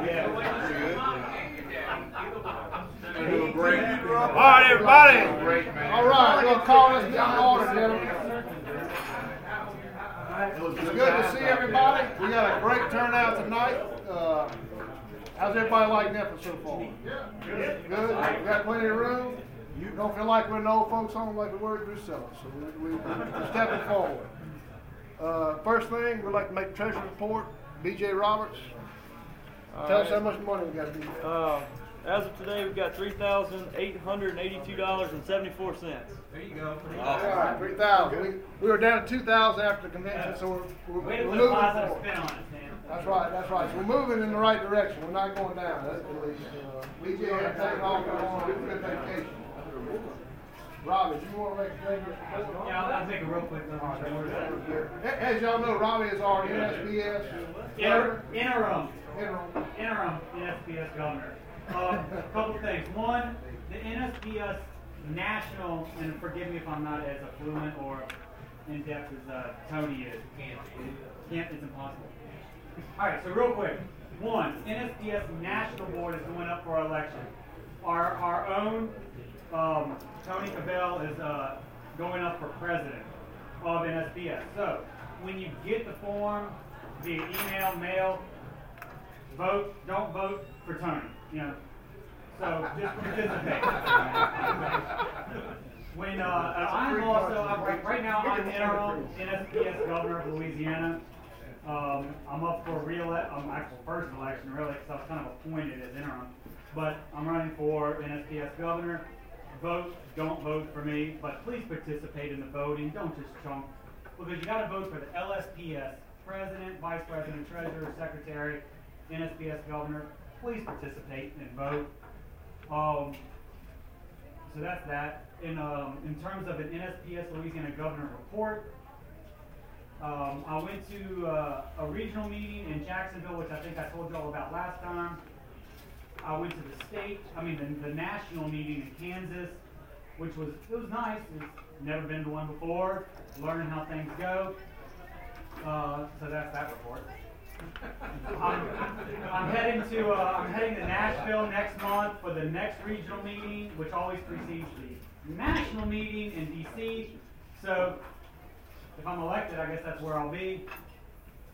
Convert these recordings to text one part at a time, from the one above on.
All right, everybody. All right, we'll call this down order, gentlemen. It's good to see everybody. We got a great turnout tonight. Uh, how's everybody like Memphis so far? Good. Good. We got plenty of room. You don't feel like we're the old folks home like we were at Drusilla, so we, we, we're stepping forward. Uh, first thing, we'd like to make treasury report. B.J. Roberts. Tell us how much money we got. B.J. Uh, as of today, we've got three thousand eight hundred eighty-two dollars and seventy-four There you cents. All right, three thousand. We, we were down to two thousand after the convention, so we're, we're, Way to we're moving forward. spin on it, Sam. That's right, that's right. So we're moving in the right direction. We're not going down, that's at least. Uh, We just had taken off on a good vacation. Robbie, you want to make a statement? Yeah, I'll, I'll take a real quick look. A- As y'all know, Robbie is our NSPS. Inter- interim, Interim. interim NSPS governor. Um, a couple things. One, the NSPS national, and forgive me if I'm not as affluent or in depth as uh, Tony is. Can't. It's impossible. All right. So real quick. One, NSPS national board is going up for election. Our our own um, Tony Cavell is uh, going up for president of NSPS. So when you get the form via email, mail, vote. Don't vote for Tony. You know. So just participate. when uh, I'm also I'm, right, right now I'm interim NSPS governor of Louisiana. Um, I'm up for reelect. I'm actual first election really because I was kind of appointed as interim, but I'm running for NSPS governor. Vote. Don't vote for me, but please participate in the voting. Don't just chunk because you got to vote for the LSPS president, vice president, treasurer, secretary, NSPS governor. Please participate and vote. Um, so that's that. In, um, in terms of an NSPS Louisiana Governor report, um, I went to uh, a regional meeting in Jacksonville, which I think I told you all about last time. I went to the state, I mean the, the national meeting in Kansas, which was it was nice. It's never been to one before. Learning how things go. Uh, so that's that report. I'm, I'm heading to uh, I'm heading to Nashville next month for the next regional meeting, which always precedes the national meeting in DC. So if I'm elected, I guess that's where I'll be.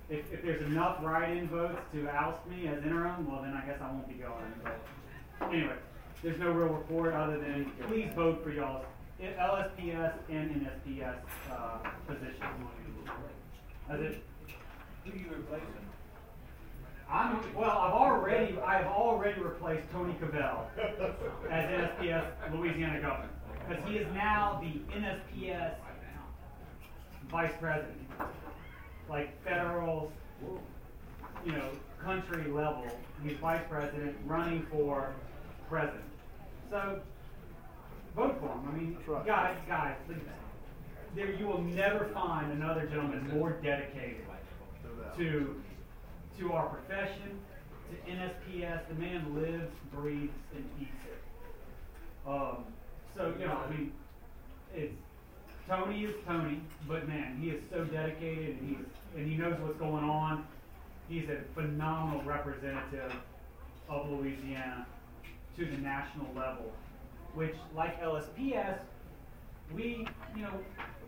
If, if there's enough write-in votes to oust me as interim, well then I guess I won't be going. But anyway, there's no real report other than please vote for y'all's LSPS and NSPS uh, positions. That's it. Who you replacing? I'm, well, I've already, I've already replaced Tony Cavell as NSPS Louisiana governor. Because he is now the NSPS vice president. Like federal, you know, country level, he's vice president running for president. So, vote for him. I mean, right. guys, guys, please. There, you will never find another gentleman more dedicated to to our profession, to NSPS. The man lives, breathes, and eats it. Um, so you know, I mean, it's Tony is Tony, but man, he is so dedicated, and he's and he knows what's going on. He's a phenomenal representative of Louisiana to the national level, which, like LSPS, we, you know,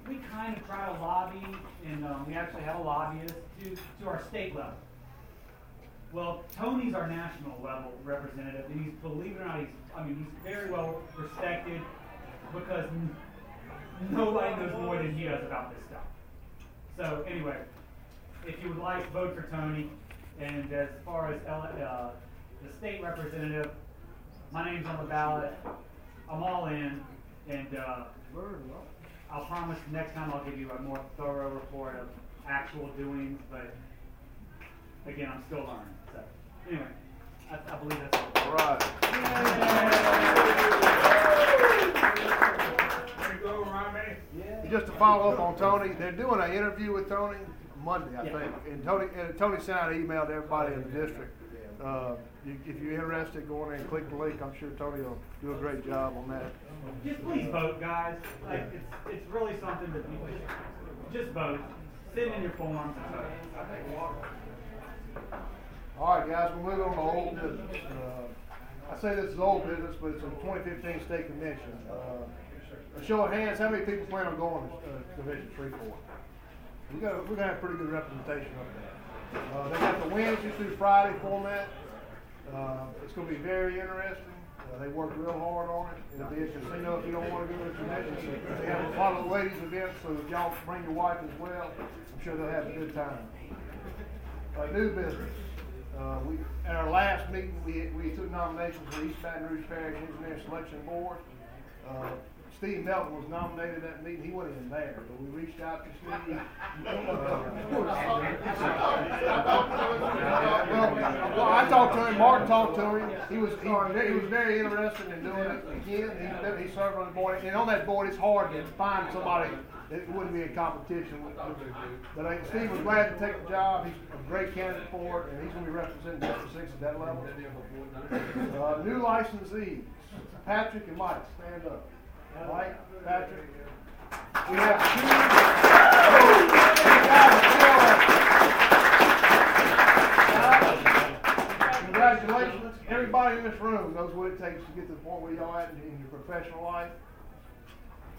we kind of try to lobby, and um, we actually have a lobbyist to, to our state level. Well, Tony's our national level representative, and he's, believe it or not, he's, I mean, he's very well respected because nobody knows more than he does about this stuff. So, anyway, if you would like, vote for Tony. And as far as uh, the state representative, my name's on the ballot. I'm all in, and uh, I'll promise next time I'll give you a more thorough report of actual doings, but again, I'm still learning. So, anyway, I, I believe that's all. All right. There you go, Robbie. Just to follow up on Tony, they're doing an interview with Tony Monday, I Yeah. think. And Tony, and Tony sent out an email to everybody in the district. Uh, you- if you're interested, go in there and click the link. I'm sure Tony will do a great job on that. Just please vote, guys. Like it's it's really something that people just vote. Send in your forms and vote. All right, guys, we're moving on to old business. Uh, I say this is old business, but it's a 2015 state convention. Uh, a show of hands, how many people plan on going to uh, convention three, four? We got, we're gonna have pretty good representation up there. Uh, they got the Wednesday through Friday format. Uh, it's gonna be very interesting. Uh, they work real hard on it. It'll be a casino if you don't wanna go to the convention. They have a lot of ladies events, so if y'all bring your wife as well, I'm sure they'll have a good time. Uh, new business. Uh, we, at our last meeting, we, we took nominations for East Baton Rouge Parish Engineer Selection Board. Uh, Steve Melton was nominated at that meeting, he wasn't even there, but we reached out to Steve. Well, well, I talked to him, Mark talked to him, he was, he, was very- he was very interested in doing it again, he, he served on the board, and on that board, it's hard to find somebody that wouldn't be in competition with. But I, Steve was glad to take the job, he's a great candidate for it, and he's gonna be representing District Six at that level. Uh, new licensees, Patrick and Mike, stand up. Mike, Patrick. We have two. Uh, congratulations, everybody in this room knows what it takes to get to the point where y'all at in your professional life.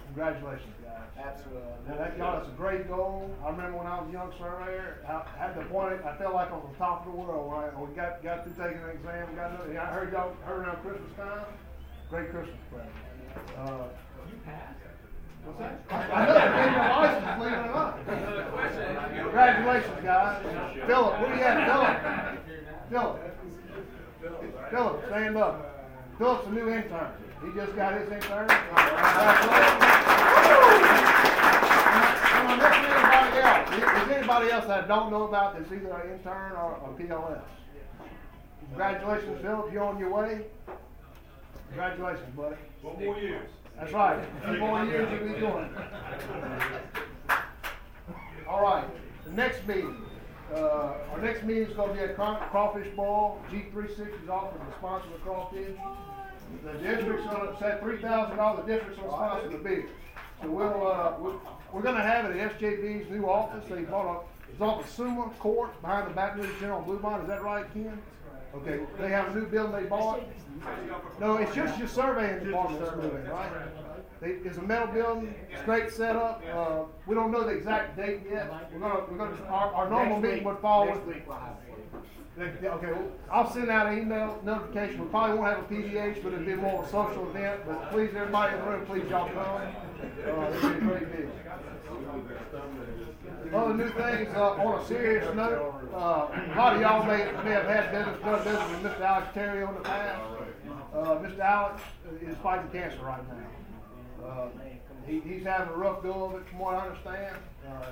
Congratulations, guys. Absolutely. Now, that, y'all, that's a great goal. I remember when I was a young surveyor, I had the point, I felt like I was on top of the world when I, when we got, got through taking an exam, got another, I heard y'all, heard around Christmas time, great Christmas present. What's that? I know, I gave my license, believe it. Congratulations, guys. Philip, where you at, Philip? Philip. Philip, stand up. Philip's a new intern. He just got his intern. And anybody else. Is anybody else that I don't know about that's either an intern or a PLS? Congratulations, Philip, you're on your way. Congratulations, buddy. One more year. That's right. Few more years you'll be doing it. All right, the next meeting. Uh, our next meeting is gonna be a craw- crawfish boil. G36 is offering to sponsor the crawfish. The district's gonna set three thousand dollars, the district's gonna sponsor the bid. So we'll, uh, we're, we're gonna have it at SJB's new office. They bought a, it's off of Suma Court behind the Baton Rouge General Bluebonnet. Is that right, Ken? Okay, they have a new building they bought. No, it's just your surveying department that's moving, right? They, it's a metal building, straight setup, uh, we don't know the exact date yet. We're gonna, we're gonna, our, our normal meeting would fall with. Okay, well, I'll send out an email notification, we probably won't have a PDH, but it'll be more of a social event, but please, everybody in the room, please y'all come. Uh, it'll be a great deal. Other new things, uh, on a serious note, uh, a lot of y'all may, may have had business, done business with Mr. Alex Terry in the past. Uh, Mr. Alex is fighting cancer right now. Uh, he, he's having a rough go of it, from what I understand. Uh,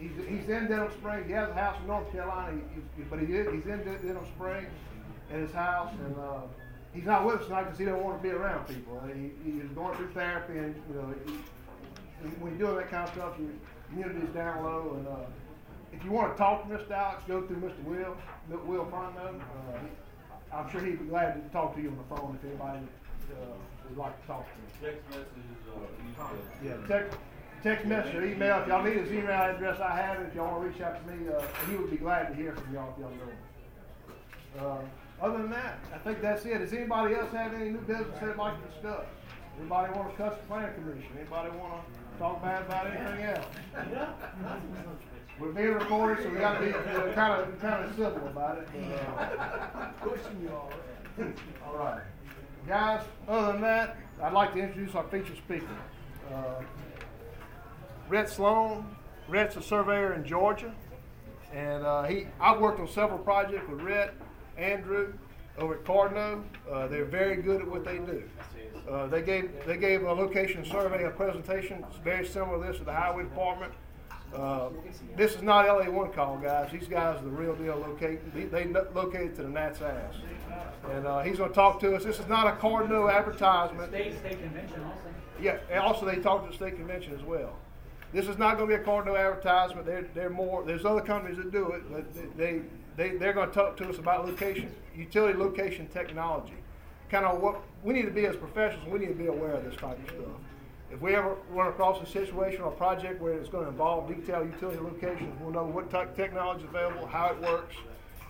he's, he's in Denham Springs, he has a house in North Carolina, he, he, but he is, he's in Den- Denham Springs at his house, and, uh, he's not with us tonight because he don't want to be around people. He, he's going through therapy and, you know, he, when you're doing that kind of stuff, your immunity's down low, and, uh, if you wanna talk to Mr. Alex, go through Mr. Will, Will Fondo. Uh, I'm sure he'd be glad to talk to you on the phone if anybody, uh, would like to talk to you. Text messages, uh. Yeah, text, text message or email, if y'all need his email address, I have it, if y'all wanna reach out to me, uh, he would be glad to hear from y'all if y'all know him. Uh, other than that, I think that's it. Does anybody else have any new business they'd like to discuss? Anybody wanna cuss the planning commission? Anybody wanna talk bad about anything else? We're being recorded, so we gotta be, you know, kinda, kinda civil about it. Pushing you all. All right. Guys, other than that, I'd like to introduce our featured speaker. Uh, Rhett Sloan. Rhett's a surveyor in Georgia. And uh, he, I've worked on several projects with Rhett, Andrew, over at Cardno. Uh, they're very good at what they do. Uh, they gave they gave a location survey a presentation. It's very similar to this at the highway department. Uh, this is not LA one call, guys. These guys are the real deal. Locate they, they located to the Nat's ass, and uh, he's going to talk to us. This is not a Cardno advertisement. State, state convention also. Yeah, and also they talked to the state convention as well. This is not going to be a Cardno advertisement. They're, they're more. There's other companies that do it, but they they they're going to talk to us about location, utility location technology, kind of what we need to be as professionals. We need to be aware of this type of stuff. If we ever run across a situation or a project where it's going to involve detailed utility locations, we'll know what type of technology is available, how it works,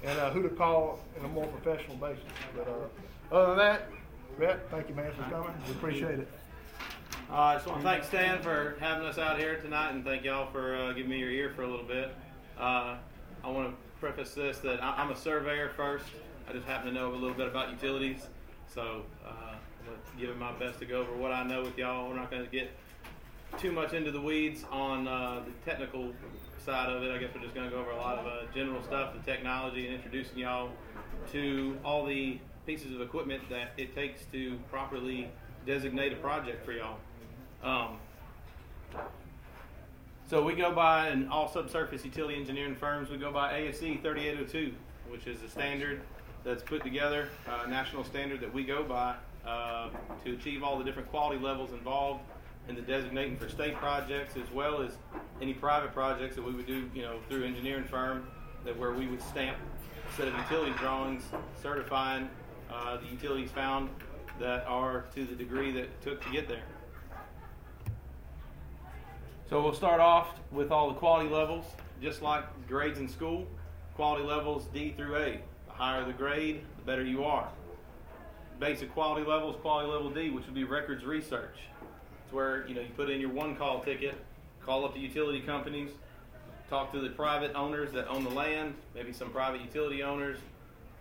and uh, who to call in a more professional basis. But uh, other than that, Rhett, thank you, man, for coming. We appreciate it. Uh, I just want to thank Stan for having us out here tonight, and thank y'all for uh, giving me your ear for a little bit. Uh, I want to preface this that I- I'm a surveyor first. I just happen to know a little bit about utilities, so uh, I'm going to give it my best to go over what I know with y'all. We're not going to get too much into the weeds on uh, the technical side of it. I guess we're just going to go over a lot of uh, general stuff, the technology, and introducing y'all to all the pieces of equipment that it takes to properly designate a project for y'all. Um, so we go by, and all subsurface utility engineering firms, we go by ASCE 3802, which is a standard that's put together, a national standard that we go by uh, to achieve all the different quality levels involved in the designating for state projects as well as any private projects that we would do, you know, through engineering firm that where we would stamp a set of utility drawings certifying uh, the utilities found that are to the degree that took to get there. So we'll start off with all the quality levels, just like grades in school. Quality levels D through A. The higher the grade, the better you are. Basic quality levels, quality level D, which would be records research. It's where you know you put in your one call ticket, call up the utility companies, talk to the private owners that own the land, maybe some private utility owners,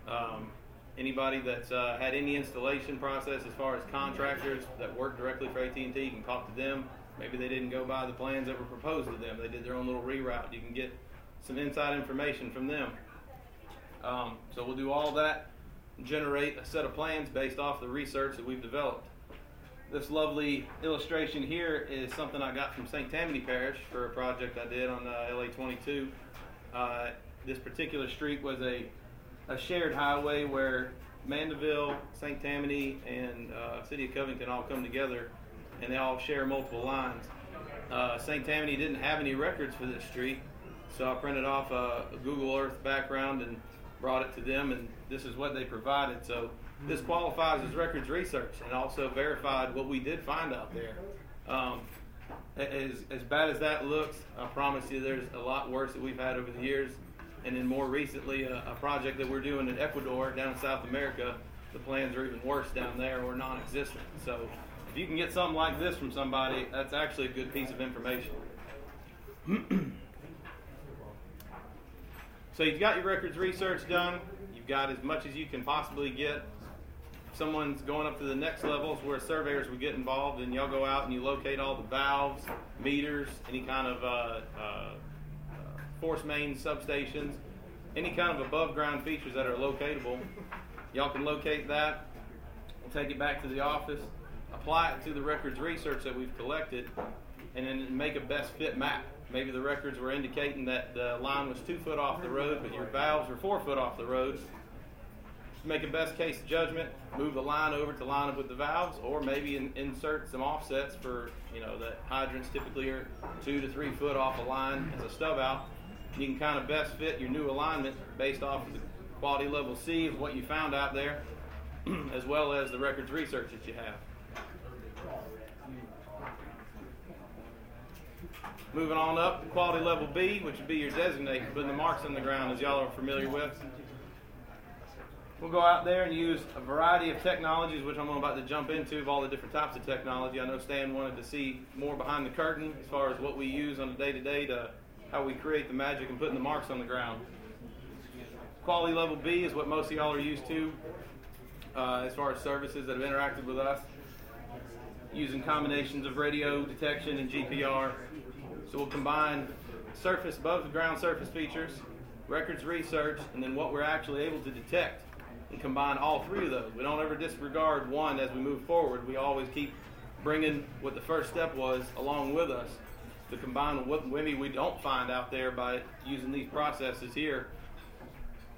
um, anybody that's uh, had any installation process as far as contractors that work directly for AT&T. You can talk to them. Maybe they didn't go by the plans that were proposed to them. They did their own little reroute. You can get some inside information from them. Um, so we'll do all that, generate a set of plans based off the research that we've developed. This lovely illustration here is something I got from St. Tammany Parish for a project I did on uh, LA 22. Uh, this particular street was a, a shared highway where Mandeville, St. Tammany, and uh, City of Covington all come together and they all share multiple lines. Uh, St. Tammany didn't have any records for this street, so I printed off a, Google Earth background and brought it to them, and this is what they provided. So this qualifies as records research, and also verified what we did find out there. Um, as, as bad as that looks, I promise you there's a lot worse that we've had over the years. And then more recently, a, a project that we're doing in Ecuador, down in South America, the plans are even worse down there or non existent. So if you can get something like this from somebody, that's actually a good piece of information. so you've got your records research done. You've got as much as you can possibly get. Someone's going up to the next levels where surveyors would get involved, and y'all go out and you locate all the valves, meters, any kind of uh, uh, force main substations, any kind of above ground features that are locatable. Y'all can locate that, and take it back to the office, apply it to the records research that we've collected, and then make a best fit map. Maybe the records were indicating that the line was two foot off the road, but your valves were four foot off the road. Make a best case judgment, move the line over to line up with the valves, or maybe in, insert some offsets for, you know, that hydrants typically are two to three foot off a line as a stub out. You can kind of best fit your new alignment based off of the quality level C of what you found out there, as well as the records research that you have. Moving on up, to quality level B, which would be your designate, putting the marks on the ground, as y'all are familiar with. We'll go out there and use a variety of technologies, which I'm about to jump into, of all the different types of technology. I know Stan wanted to see more behind the curtain as far as what we use on a day to day to how we create the magic and putting the marks on the ground. Quality level B is what most of y'all are used to uh, as far as services that have interacted with us using combinations of radio detection and GPR. So we'll combine surface above the ground surface features, records research, and then what we're actually able to detect and combine all three of those. We don't ever disregard one as we move forward. We always keep bringing what the first step was along with us to combine what maybe we don't find out there by using these processes here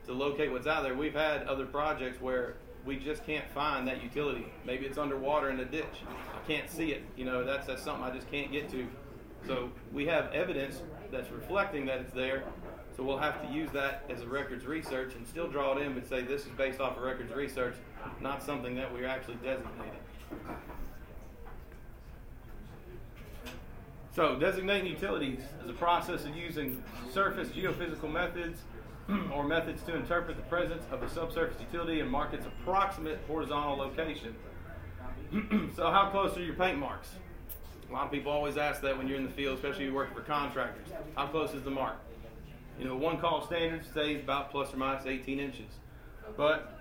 to locate what's out there. We've had other projects where we just can't find that utility. Maybe it's underwater in a ditch. I can't see it. You know, that's that's something I just can't get to. So we have evidence that's reflecting that it's there. So we'll have to use that as a records research and still draw it in, but say this is based off of records research, not something that we're actually designating. So designating utilities is a process of using surface geophysical methods or methods to interpret the presence of a subsurface utility and mark its approximate horizontal location. so, how close are your paint marks? A lot of people always ask that when you're in the field, especially if you're working for contractors. How close is the mark? You know, one call standard stays about plus or minus 18 inches. But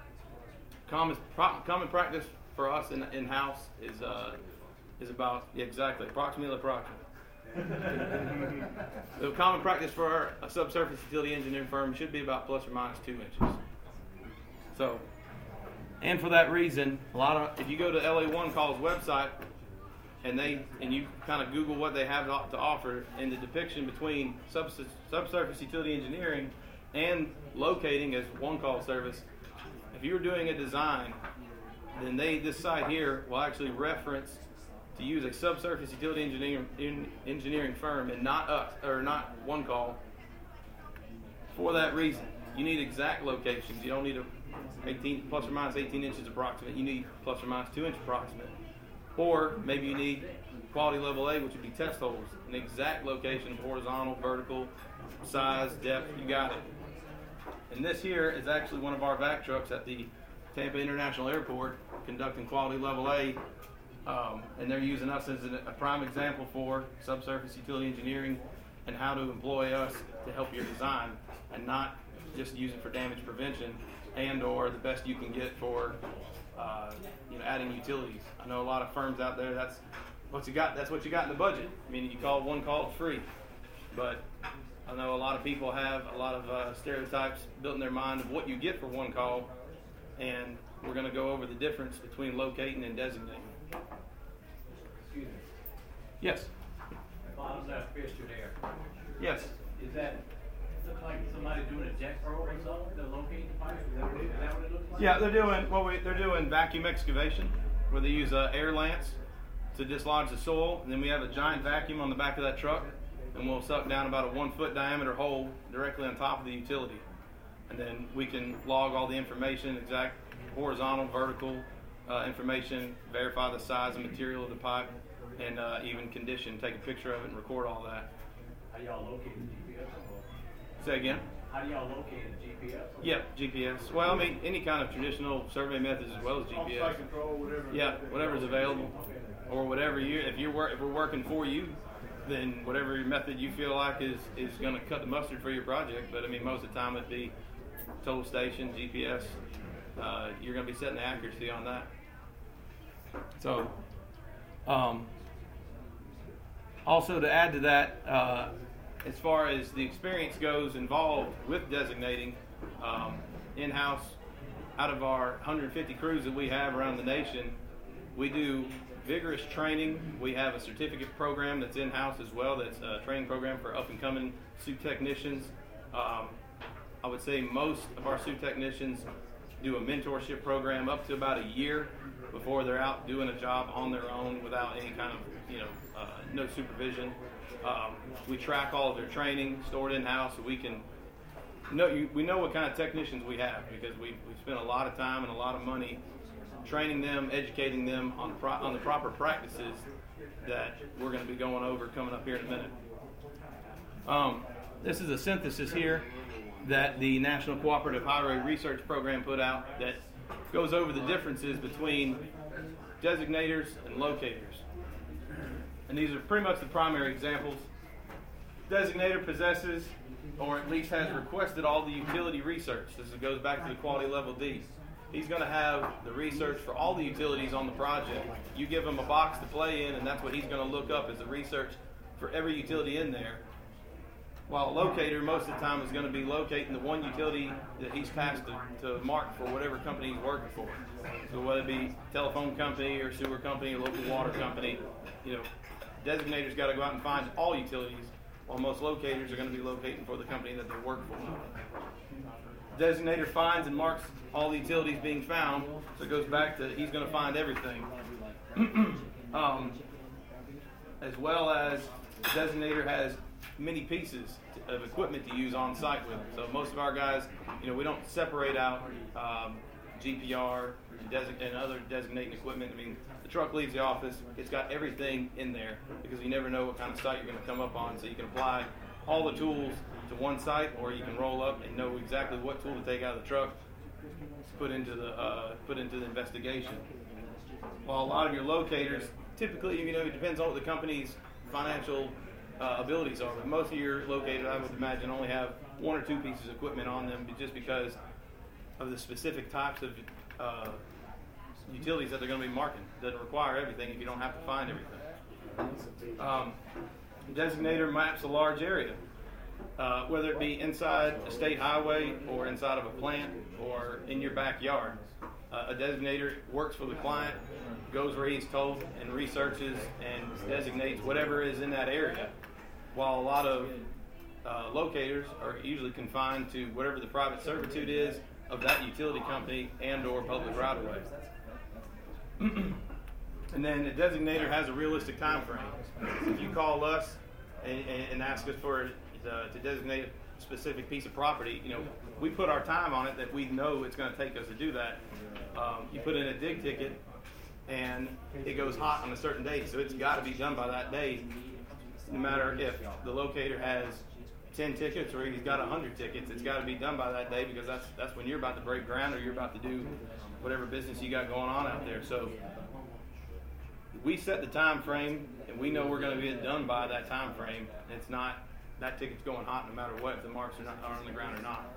common, common practice for us in, in-house is, uh, is about, yeah, exactly, approximately approximate. the common practice for a subsurface utility engineering firm should be about plus or minus two inches. So, and for that reason, a lot of if you go to LA One Call's website and they and you kind of Google what they have to offer in the depiction between subs- subsurface utility engineering and locating as one call service, if you're doing a design, then they this site here will actually reference to use a subsurface utility engineering in, engineering firm and not us or not one call. For that reason, you need exact locations. You don't need a 18 plus or minus 18 inches approximate. You need plus or minus two inch approximate. Or maybe you need quality level A, which would be test holes, an exact location, horizontal, vertical, size, depth. You got it. And this here is actually one of our vac trucks at the Tampa International Airport conducting quality level A. Um, and they're using us as an, a prime example for subsurface utility engineering and how to employ us to help your design and not just use it for damage prevention and or the best you can get for uh, you know adding utilities. I know a lot of firms out there that's what you got. That's what you got in the budget. I mean, you call one call it's free, but I know a lot of people have a lot of uh, stereotypes built in their mind of what you get for one call, and we're going to go over the difference between locating and designating. Excuse me. Yes. Bottom left picture there. Yes. Is that, look like somebody doing a jet or something to locate the pipe? Is that what it, is that what it looks like? Yeah, they're doing well. We, they're doing vacuum excavation, where they use uh, air lance to dislodge the soil, and then we have a giant vacuum on the back of that truck, and we'll suck down about a one foot diameter hole directly on top of the utility, and then we can log all the information, exact horizontal, vertical uh, information, verify the size and material of the pipe, and uh, even condition, take a picture of it, and record all that. How y'all locate the GPS? Say again. How do y'all locate the GPS? Yep, GPS. Well, I mean, any kind of traditional survey methods as well as GPS. Control, whatever. Yeah, whatever's available, or whatever you. If you're wor- if we're working for you, then whatever method you feel like is is going to cut the mustard for your project. But I mean, most of the time it'd be total station GPS. Uh, you're going to be setting the accuracy on that. So, um, also to add to that, uh, as far as the experience goes involved with designating um, in-house, out of our 150 crews that we have around the nation, we do vigorous training. We have a certificate program that's in-house as well. That's a training program for up-and-coming SU technicians. Um, I would say most of our SU technicians do a mentorship program up to about a year before they're out doing a job on their own without any kind of, you know, uh, no supervision. Um, we track all of their training, store it in-house, so we can know you, we know what kind of technicians we have because we we spent a lot of time and a lot of money training them, educating them on the pro, on the proper practices that we're going to be going over coming up here in a minute. Um, this is a synthesis here that the National Cooperative Highway Research Program put out that goes over the differences between designators and locators. And these are pretty much the primary examples. Designator possesses, or at least has requested, all the utility research. This goes back to the quality level D. He's going to have the research for all the utilities on the project. You give him a box to play in, and that's what he's going to look up as the research for every utility in there. While locator, most of the time, is going to be locating the one utility that he's tasked to, to mark for whatever company he's working for. So whether it be telephone company or sewer company or local water company, you know, designator's got to go out and find all utilities, while most locators are going to be locating for the company that they work for. Designator finds and marks all the utilities being found, so it goes back to he's going to find everything. um, as well as designator has many pieces of equipment to use on site with. So most of our guys, you know, we don't separate out um, GPR and, other designating equipment. I mean, the truck leaves the office, it's got everything in there because you never know what kind of site you're going to come up on. So you can apply all the tools to one site, or you can roll up and know exactly what tool to take out of the truck, put into the uh, put into the investigation. While a lot of your locators, typically, you know, it depends on what the company's financial uh, abilities are, but most of your locators, I would imagine, only have one or two pieces of equipment on them, just because of the specific types of uh, utilities that they're going to be marking. Doesn't require everything if you don't have to find everything. Um, designator maps a large area, uh, whether it be inside a state highway or inside of a plant or in your backyard. Uh, a designator works for the client, goes where he's told, and researches and designates whatever is in that area. While a lot of uh, locators are usually confined to whatever the private servitude is of that utility company and or public right of way. and then the designator has a realistic time frame. If you call us and, and, ask us for uh, to designate a specific piece of property, you know, we put our time on it that we know it's going to take us to do that. Um, you put in a dig ticket, and it goes hot on a certain date, so it's got to be done by that day. No matter if the locator has 10 tickets or he's got 100 tickets, it's got to be done by that day because that's that's when you're about to break ground or you're about to do whatever business you got going on out there. So we set the time frame and we know we're going to get done by that time frame. It's not that ticket's going hot no matter what if the marks are, not, are on the ground or not.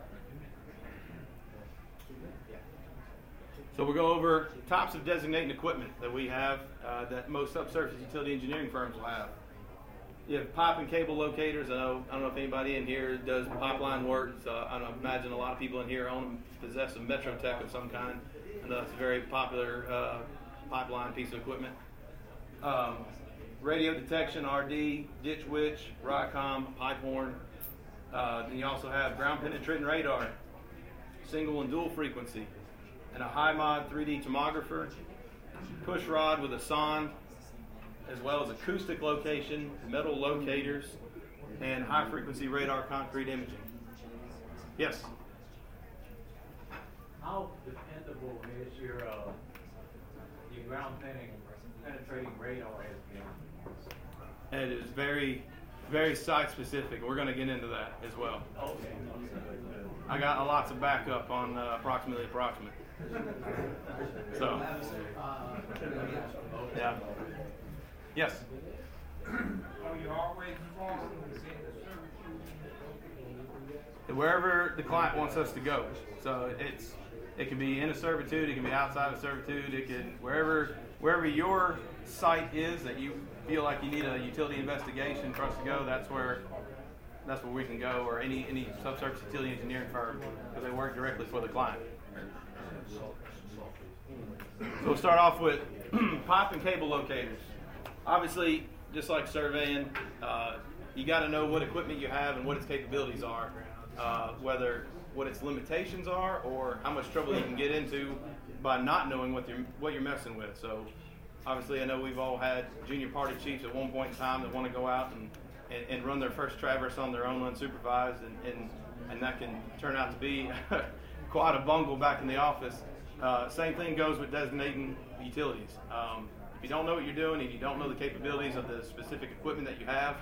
So we'll go over types of designating equipment that we have uh, that most subsurface utility engineering firms will have. You have pipe and cable locators. I know I don't know if anybody in here does pipeline work. So I imagine a lot of people in here own possess a Metrotech of some kind. I know it's a very popular uh, pipeline piece of equipment. Um, radio detection, RD, ditch witch, Rycom, Pipehorn. Uh, then you also have ground penetrating radar, single and dual frequency, and a high mod 3D tomographer, push rod with a sonde, as well as acoustic location, metal locators, and high frequency radar concrete imaging. Yes? How dependable is your, uh, your ground penetrating, penetrating radar has been? It is very, very site specific. We're going to get into that as well. Okay. I got lots of backup on uh, approximately approximate. So, yeah. Yes. Wherever the client wants us to go. So it's it can be in a servitude, it can be outside of servitude, it can wherever wherever your site is that you feel like you need a utility investigation for us to go, that's where that's where we can go or any any subsurface utility engineering firm because they work directly for the client. So we'll start off with pipe and cable locators. Obviously, just like surveying, uh, you got to know what equipment you have and what its capabilities are, uh, whether what its limitations are or how much trouble you can get into by not knowing what you're what you're messing with. So, obviously, I know we've all had junior party chiefs at one point in time that want to go out and, and, and run their first traverse on their own unsupervised, and, and, and that can turn out to be quite a bungle back in the office. Uh, same thing goes with designating utilities. Um, you don't know what you're doing and you don't know the capabilities of the specific equipment that you have,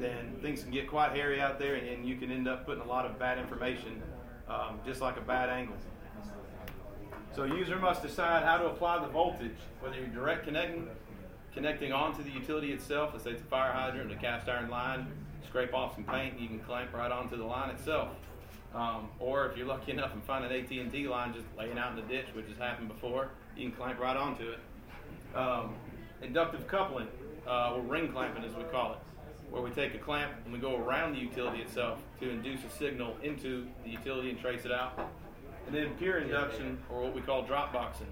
then things can get quite hairy out there, and, you can end up putting a lot of bad information, um, just like a bad angle. So a user must decide how to apply the voltage, whether you're direct connecting, connecting onto the utility itself, let's say it's a fire hydrant, a cast iron line, scrape off some paint, and you can clamp right onto the line itself. Um, or if you're lucky enough and find an AT&T line just laying out in the ditch, which has happened before, you can clamp right onto it. Um, inductive coupling, uh, or ring clamping as we call it, where we take a clamp and we go around the utility itself to induce a signal into the utility and trace it out. And then pure induction, or what we call drop boxing,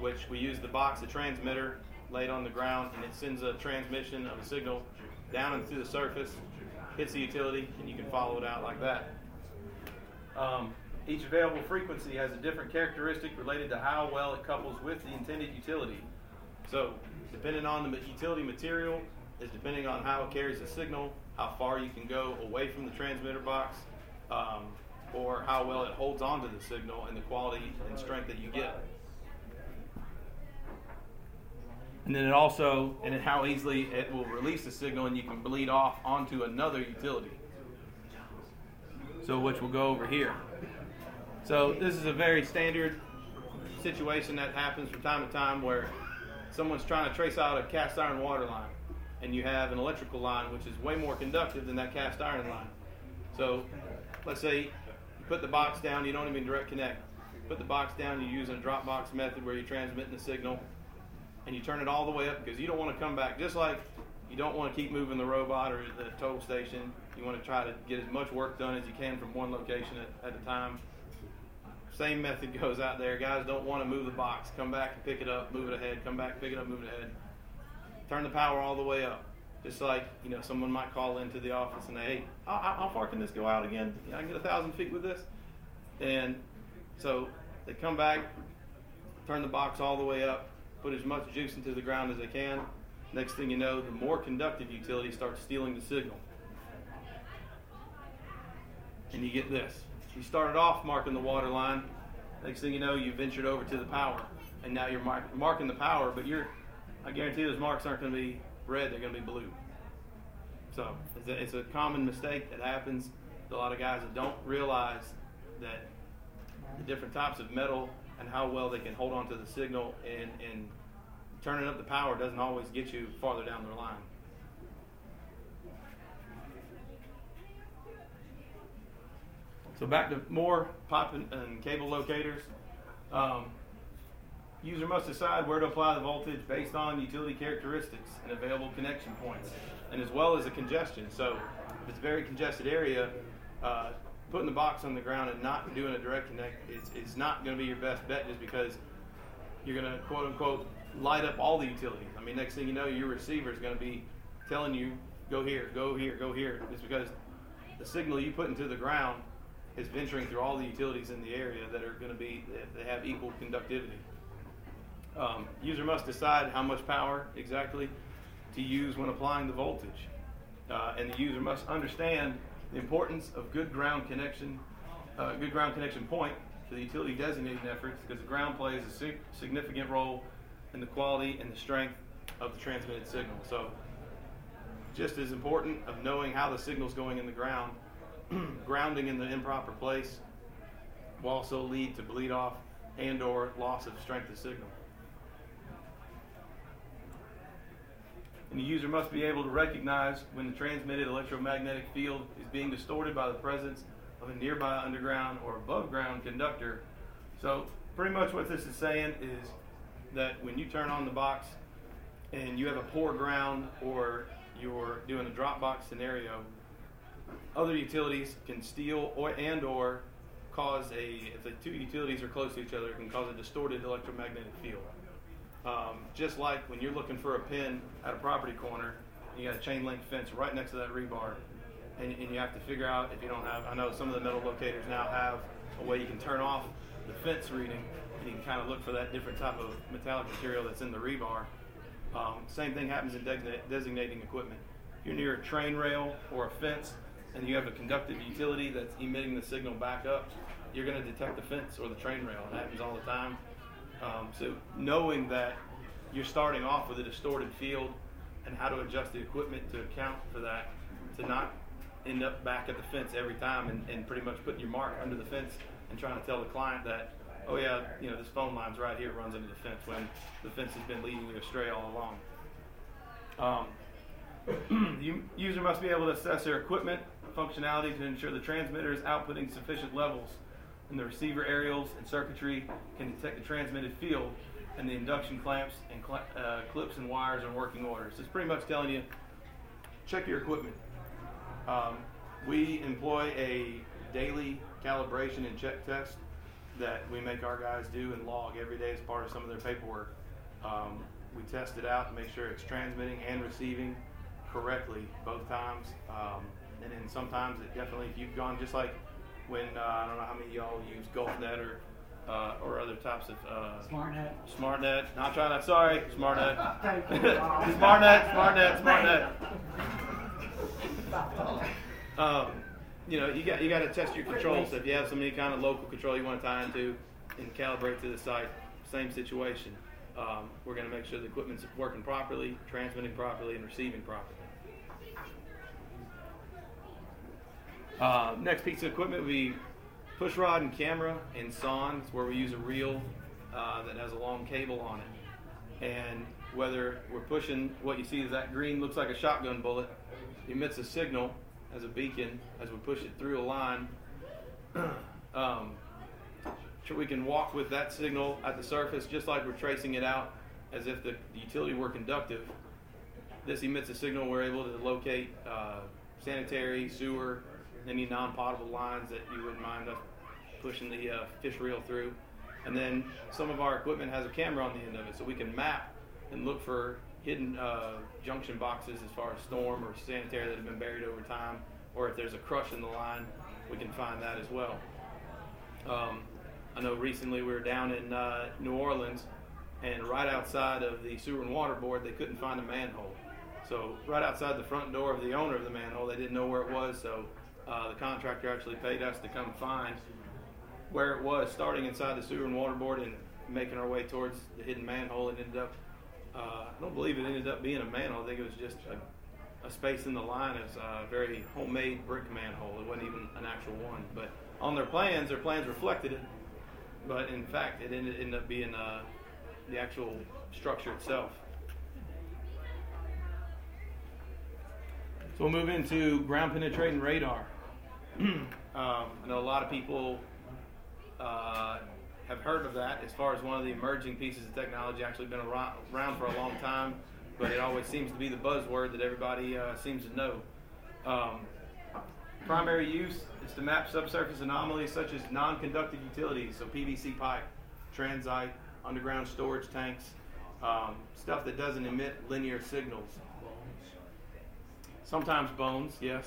which we use the box, the transmitter, laid on the ground, and it sends a transmission of a signal down and through the surface, hits the utility, and you can follow it out like that. Um, each available frequency has a different characteristic related to how well it couples with the intended utility. So, depending on the utility material, is depending on how it carries the signal, how far you can go away from the transmitter box, um, or how well it holds onto the signal and the quality and strength that you get. And then it also, and how easily it will release the signal and you can bleed off onto another utility. So which will go over here. So this is a very standard situation that happens from time to time where someone's trying to trace out a cast iron water line and you have an electrical line which is way more conductive than that cast iron line. So let's say you put the box down, you don't even direct connect. Put the box down, you're using a drop box method where you're transmitting the signal and you turn it all the way up because you don't want to come back just like you don't want to keep moving the robot or the total station. You want to try to get as much work done as you can from one location at, at a time. Same method goes out there. Guys don't want to move the box. Come back and pick it up, move it ahead. Come back, pick it up, move it ahead. Turn the power all the way up. Just like you know, someone might call into the office and they, hey, how, how far can this go out again? You know, I can get a thousand feet with this. And so they come back, turn the box all the way up, put as much juice into the ground as they can. Next thing you know, the more conductive utility starts stealing the signal. And you get this. You started off marking the water line. Next thing you know, you ventured over to the power. And now you're mark- marking the power, but you're, I guarantee those marks aren't going to be red, they're going to be blue. So it's a, it's a common mistake that happens. A lot of guys that don't realize that the different types of metal and how well they can hold on to the signal and, and turning up the power doesn't always get you farther down the line. So back to more pipe and, and cable locators. Um, user must decide where to apply the voltage based on utility characteristics and available connection points, and as well as the congestion. So if it's a very congested area, uh, putting the box on the ground and not doing a direct connect is, is not going to be your best bet just because you're going to quote unquote light up all the utilities. I mean, next thing you know, your receiver is going to be telling you, go here, go here, go here. It's because the signal you put into the ground is venturing through all the utilities in the area that are going to be, they have equal conductivity. Um, user must decide how much power exactly to use when applying the voltage. Uh, and the user must understand the importance of good ground connection, uh, good ground connection point to the utility designating efforts because the ground plays a sig- significant role in the quality and the strength of the transmitted signal. So, just as important of knowing how the signal is going in the ground, grounding in the improper place will also lead to bleed off and or loss of strength of signal. And the user must be able to recognize when the transmitted electromagnetic field is being distorted by the presence of a nearby underground or above ground conductor. So, pretty much what this is saying is that when you turn on the box and you have a poor ground or you're doing a drop box scenario, other utilities can steal or and or cause a if the two utilities are close to each other, it can cause a distorted electromagnetic field. Um, just like when you're looking for a pin at a property corner, you got a chain link fence right next to that rebar, and, and you have to figure out if you don't have. I know some of the metal locators now have a way you can turn off the fence reading, and you can kind of look for that different type of metallic material that's in the rebar. Um, same thing happens in designating equipment. If you're near a train rail or a fence, and you have a conductive utility that's emitting the signal back up, you're going to detect the fence or the train rail. It happens all the time. Um, so knowing that you're starting off with a distorted field and how to adjust the equipment to account for that, to not end up back at the fence every time and, and pretty much putting your mark under the fence and trying to tell the client that, oh yeah, you know, this phone line's right here runs into the fence when the fence has been leading you astray all along. Um, the user must be able to assess their equipment functionality to ensure the transmitter is outputting sufficient levels and the receiver aerials and circuitry can detect the transmitted field and the induction clamps and cl- uh, clips and wires are in working order. So it's pretty much telling you check your equipment. Um, we employ a daily calibration and check test that we make our guys do and log every day as part of some of their paperwork. Um, we test it out to make sure it's transmitting and receiving correctly both times. Um, and then sometimes it definitely, if you've gone just like when uh, I don't know how many of y'all use GulfNet or uh, or other types of uh, SmartNet. SmartNet. Not trying to. Sorry, SmartNet. SmartNet. SmartNet. SmartNet. um, you know, you got you got to test your controls. So if you have some any kind of local control you want to tie into and calibrate to the site, same situation. Um, we're going to make sure the equipment's working properly, transmitting properly, and receiving properly. Uh, next piece of equipment would be push rod and camera and sondes, where we use a reel uh, that has a long cable on it. And whether we're pushing what you see is that green looks like a shotgun bullet, emits a signal as a beacon as we push it through a line. um, we can walk with that signal at the surface just like we're tracing it out as if the utility were conductive. This emits a signal. We're able to locate uh, sanitary, sewer, any non-potable lines that you wouldn't mind us pushing the uh, fish reel through. And then some of our equipment has a camera on the end of it, so we can map and look for hidden uh, junction boxes as far as storm or sanitary that have been buried over time, or if there's a crush in the line, we can find that as well. Um, I know recently we were down in uh, New Orleans, and right outside of the sewer and water board, they couldn't find a manhole. So right outside the front door of the owner of the manhole, they didn't know where it was. So uh, the contractor actually paid us to come find where it was, starting inside the sewer and water board and making our way towards the hidden manhole, and ended up. Uh, I don't believe it ended up being a manhole. I think it was just a, a space in the line as a very homemade brick manhole. It wasn't even an actual one. But on their plans, their plans reflected it. But in fact, it ended, ended up being uh, the actual structure itself. So we'll move into ground penetrating radar. Um, I know a lot of people uh, have heard of that as far as one of the emerging pieces of technology. Actually, been around for a long time, but it always seems to be the buzzword that everybody uh, seems to know. Um, primary use is to map subsurface anomalies such as non-conductive utilities, so PVC pipe, transite, underground storage tanks, um, stuff that doesn't emit linear signals. Sometimes bones, yes.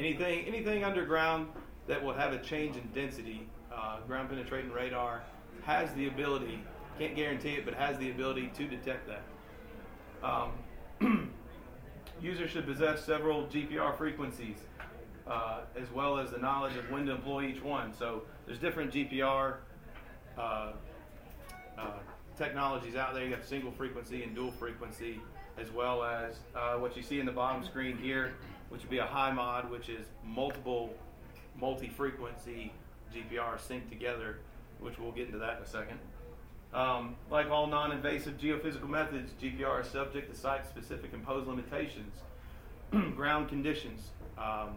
Anything, anything underground that will have a change in density, uh, ground penetrating radar has the ability, can't guarantee it, but has the ability to detect that. Um, users should possess several GPR frequencies, uh, as well as the knowledge of when to employ each one. So there's different GPR uh, uh, technologies out there. You have single frequency and dual frequency as well as uh, what you see in the bottom screen here, which would be a high mod, which is multiple multi-frequency GPR synced together, which we'll get into that in a second. Um, like all non-invasive geophysical methods, GPR is subject to site-specific imposed limitations, ground conditions, um,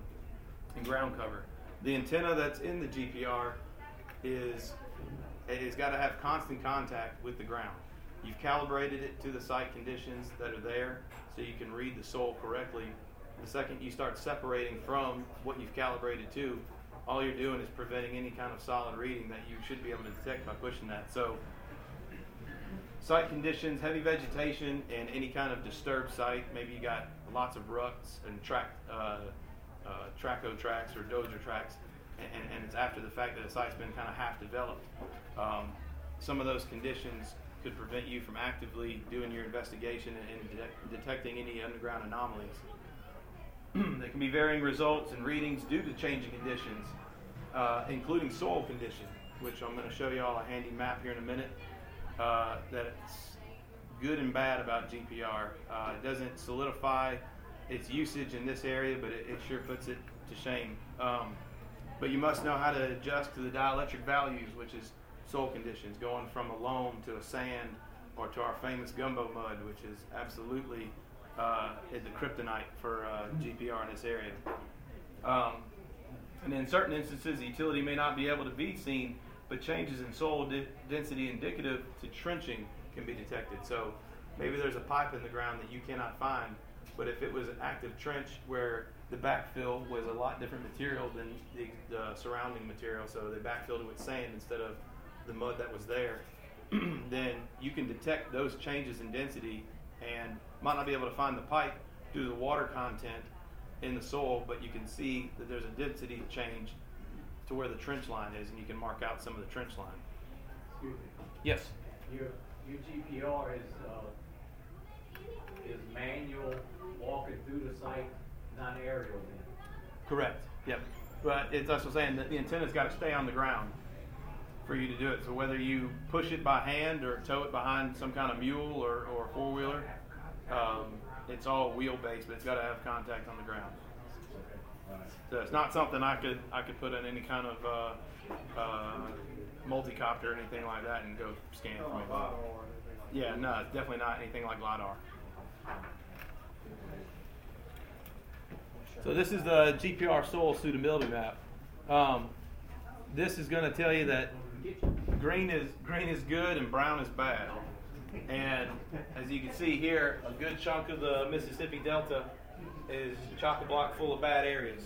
and ground cover. The antenna that's in the GPR is it's got to have constant contact with the ground. You've calibrated it to the site conditions that are there so you can read the soil correctly. The second you start separating from what you've calibrated to, all you're doing is preventing any kind of solid reading that you should be able to detect by pushing that. So, site conditions, heavy vegetation, and any kind of disturbed site. Maybe you got lots of ruts and track, uh, uh, traco tracks or dozer tracks, and, and, it's after the fact that the site's been kind of half developed. Um, some of those conditions could prevent you from actively doing your investigation and, detect, detecting any underground anomalies. there can be varying results and readings due to changing conditions, uh, including soil condition, which I'm going to show you all a handy map here in a minute. Uh, that's good and bad about GPR. Uh, it doesn't solidify its usage in this area, but it, it sure puts it to shame. Um, but you must know how to adjust to the dielectric values, which is soil conditions, going from a loam to a sand or to our famous gumbo mud, which is absolutely uh, the kryptonite for uh, GPR in this area. Um, and in certain instances, the utility may not be able to be seen, but changes in soil di- density indicative to trenching can be detected. So maybe there's a pipe in the ground that you cannot find, but if it was an active trench where the backfill was a lot different material than the, the surrounding material, so they backfilled it with sand instead of the mud that was there, then you can detect those changes in density and might not be able to find the pipe due to the water content in the soil, but you can see that there's a density change to where the trench line is, and you can mark out some of the trench line. Excuse me. Yes. Your, your GPR is, uh, is manual walking through the site, not aerial then? Correct. Yep. But it's also saying that the antenna's got to stay on the ground for you to do it. So whether you push it by hand or tow it behind some kind of mule or, or four wheeler, um, it's all wheel based, but it's got to have contact on the ground. So it's not something I could I could put in any kind of uh, uh, multi-copter or anything like that and go scan from it. Yeah, no, definitely not anything like LiDAR. So this is the GPR soil suitability map. Um, this is going to tell you that green is green is good and brown is bad. And as you can see here, a good chunk of the Mississippi Delta is chock-a-block full of bad areas.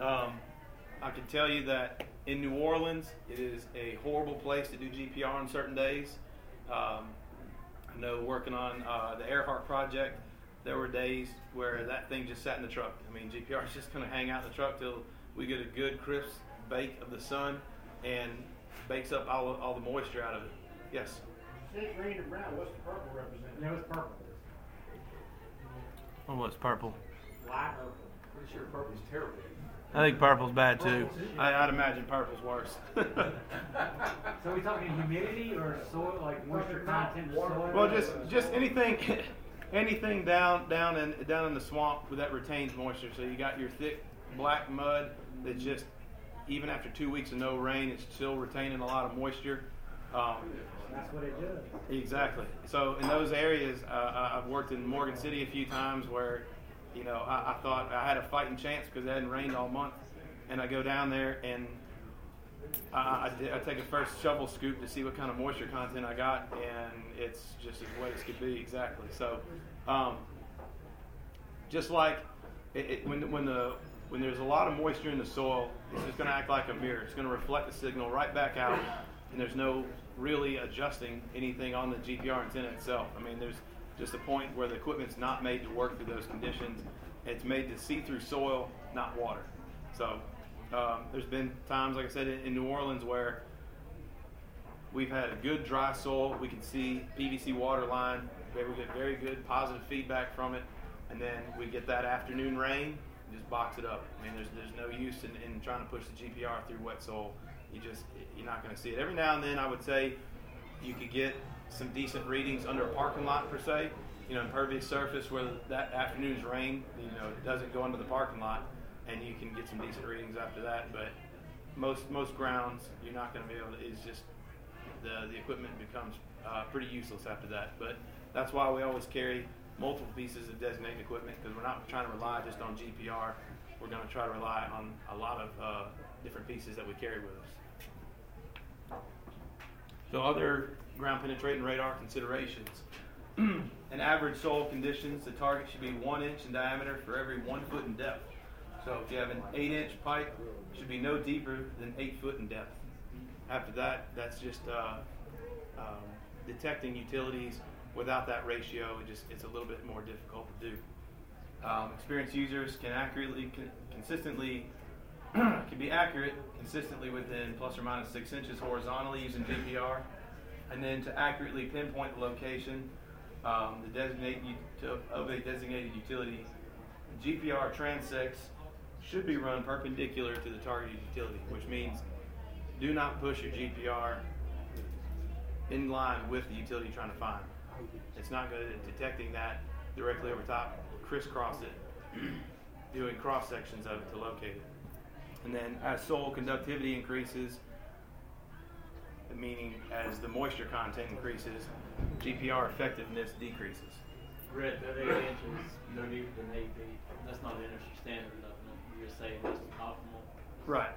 Um, I can tell you that in New Orleans, it is a horrible place to do GPR on certain days. Um, I know working on uh, the Earhart project, there were days where that thing just sat in the truck. I mean, GPR is just going to hang out in the truck till we get a good crisp bake of the sun and bakes up all, all the moisture out of it. Yes. Say green and brown, what's the purple represent? That was purple. Oh, what's purple? Light Pretty sure purple's terrible. I think purple's bad too. I, I'd imagine purple's worse. So are we talking humidity or soil, like moisture content of soil? well, just just anything, anything down down in down in the swamp that retains moisture. So you got your thick black mud that just even after two weeks of no rain, it's still retaining a lot of moisture. Um, That's what it does. Exactly. So in those areas, uh, I- I've worked in Morgan City a few times where, you know, I, I thought I had a fighting chance because it hadn't rained all month, and I go down there and I, I, I take a first shovel scoop to see what kind of moisture content I got, and it's just as wet as could be. Exactly. So, um, just like it, it, when when the when there's a lot of moisture in the soil, it's just going to act like a mirror. It's going to reflect the signal right back out, and there's no really adjusting anything on the GPR antenna itself. I mean, there's just a point where the equipment's not made to work through those conditions. It's made to see through soil, not water. So um, there's been times, like I said, in, in New Orleans where we've had a good dry soil. We can see PVC water line. We get very good positive feedback from it, and then we get that afternoon rain, just box it up. I mean, there's there's no use in, in trying to push the GPR through wet soil. You just you're not going to see it. Every now and then, I would say you could get some decent readings under a parking lot per se. You know, impervious surface where that afternoon's rain, you know, it doesn't go into the parking lot, and you can get some decent readings after that. But most most grounds, you're not going to be able to. It's just the the equipment becomes uh, pretty useless after that. But that's why we always carry multiple pieces of designated equipment because we're not trying to rely just on GPR. We're going to try to rely on a lot of uh, different pieces that we carry with us. So other ground penetrating radar considerations. in average soil conditions, the target should be one inch in diameter for every one foot in depth. So if you have an eight inch pipe, it should be no deeper than eight foot in depth. After that, that's just uh, um, detecting utilities without that ratio. It just it's a little bit more difficult to do. Um, experienced users can accurately, con- consistently, can be accurate consistently within plus or minus six inches horizontally using GPR, and then to accurately pinpoint the location um, the designate of a designated utility, GPR transects should be run perpendicular to the targeted utility, which means do not push your GPR in line with the utility you're trying to find. It's not good at detecting that directly over top, crisscross it, doing cross sections of it to locate it. And then as soil conductivity increases, meaning as the moisture content increases, GPR effectiveness decreases. Rhett, that eight inches, no deeper than eight feet, that's not an industry standard, nothing, you're just saying that's optimal. Right.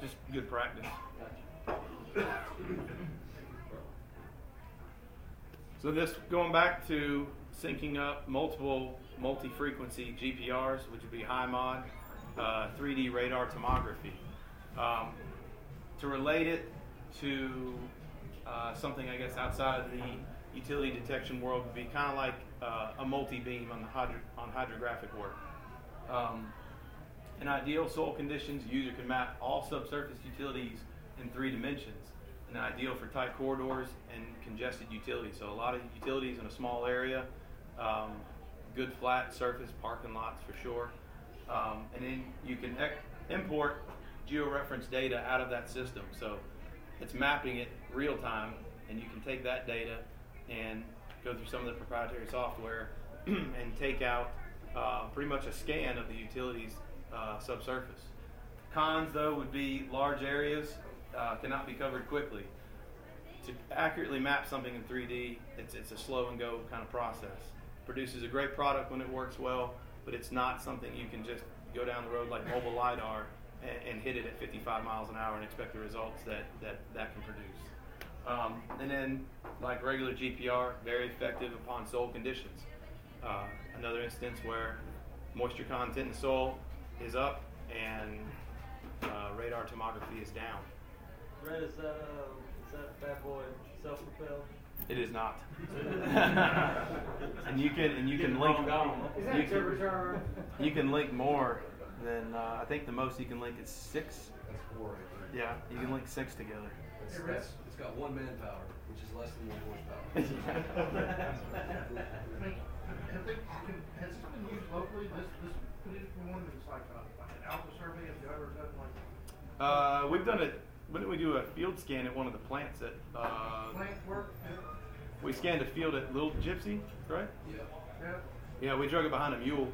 Just good practice. Gotcha. So this going back to syncing up multiple multi-frequency GPRs, which would be high mod, uh, 3D radar tomography. Um, to relate it to uh, something, I guess, outside of the utility detection world would be kind of like uh, a multi-beam on the hydro- on hydrographic work. Um, in ideal soil conditions, user can map all subsurface utilities in three dimensions. And ideal for tight corridors and congested utilities. So a lot of utilities in a small area, um, good flat surface, parking lots for sure. Um, and then you can ec- import georeference data out of that system. So it's mapping it real time, and you can take that data and go through some of the proprietary software and take out uh, pretty much a scan of the utilities uh, subsurface. Cons, though, would be large areas uh, cannot be covered quickly. To accurately map something in 3D, it's, it's a slow and go kind of process. Produces a great product when it works well, but it's not something you can just go down the road like mobile LiDAR and, and hit it at 55 miles an hour and expect the results that that, that can produce. Um, and then, like regular GPR, very effective upon soil conditions. Uh, another instance where moisture content in the soil is up and uh, radar tomography is down. Rhett, is that, uh, is that bad boy self-propelled? It is not. and you can and you can link you can, you can link more than uh, I think the most you can link is six. That's four right there. Yeah, you can link six together. It's, that's, it's got one manpower, which is less than one horsepower. I mean, have they, can, has someone used locally this, this particular one that's like, a- like an alpha survey, have you ever done like Uh, we've done it. When did we do a field scan at one of the plants at? Uh, plant work? we scanned a field at Little Gypsy, right? Yeah. Yeah, Yeah, we drug it behind a mule.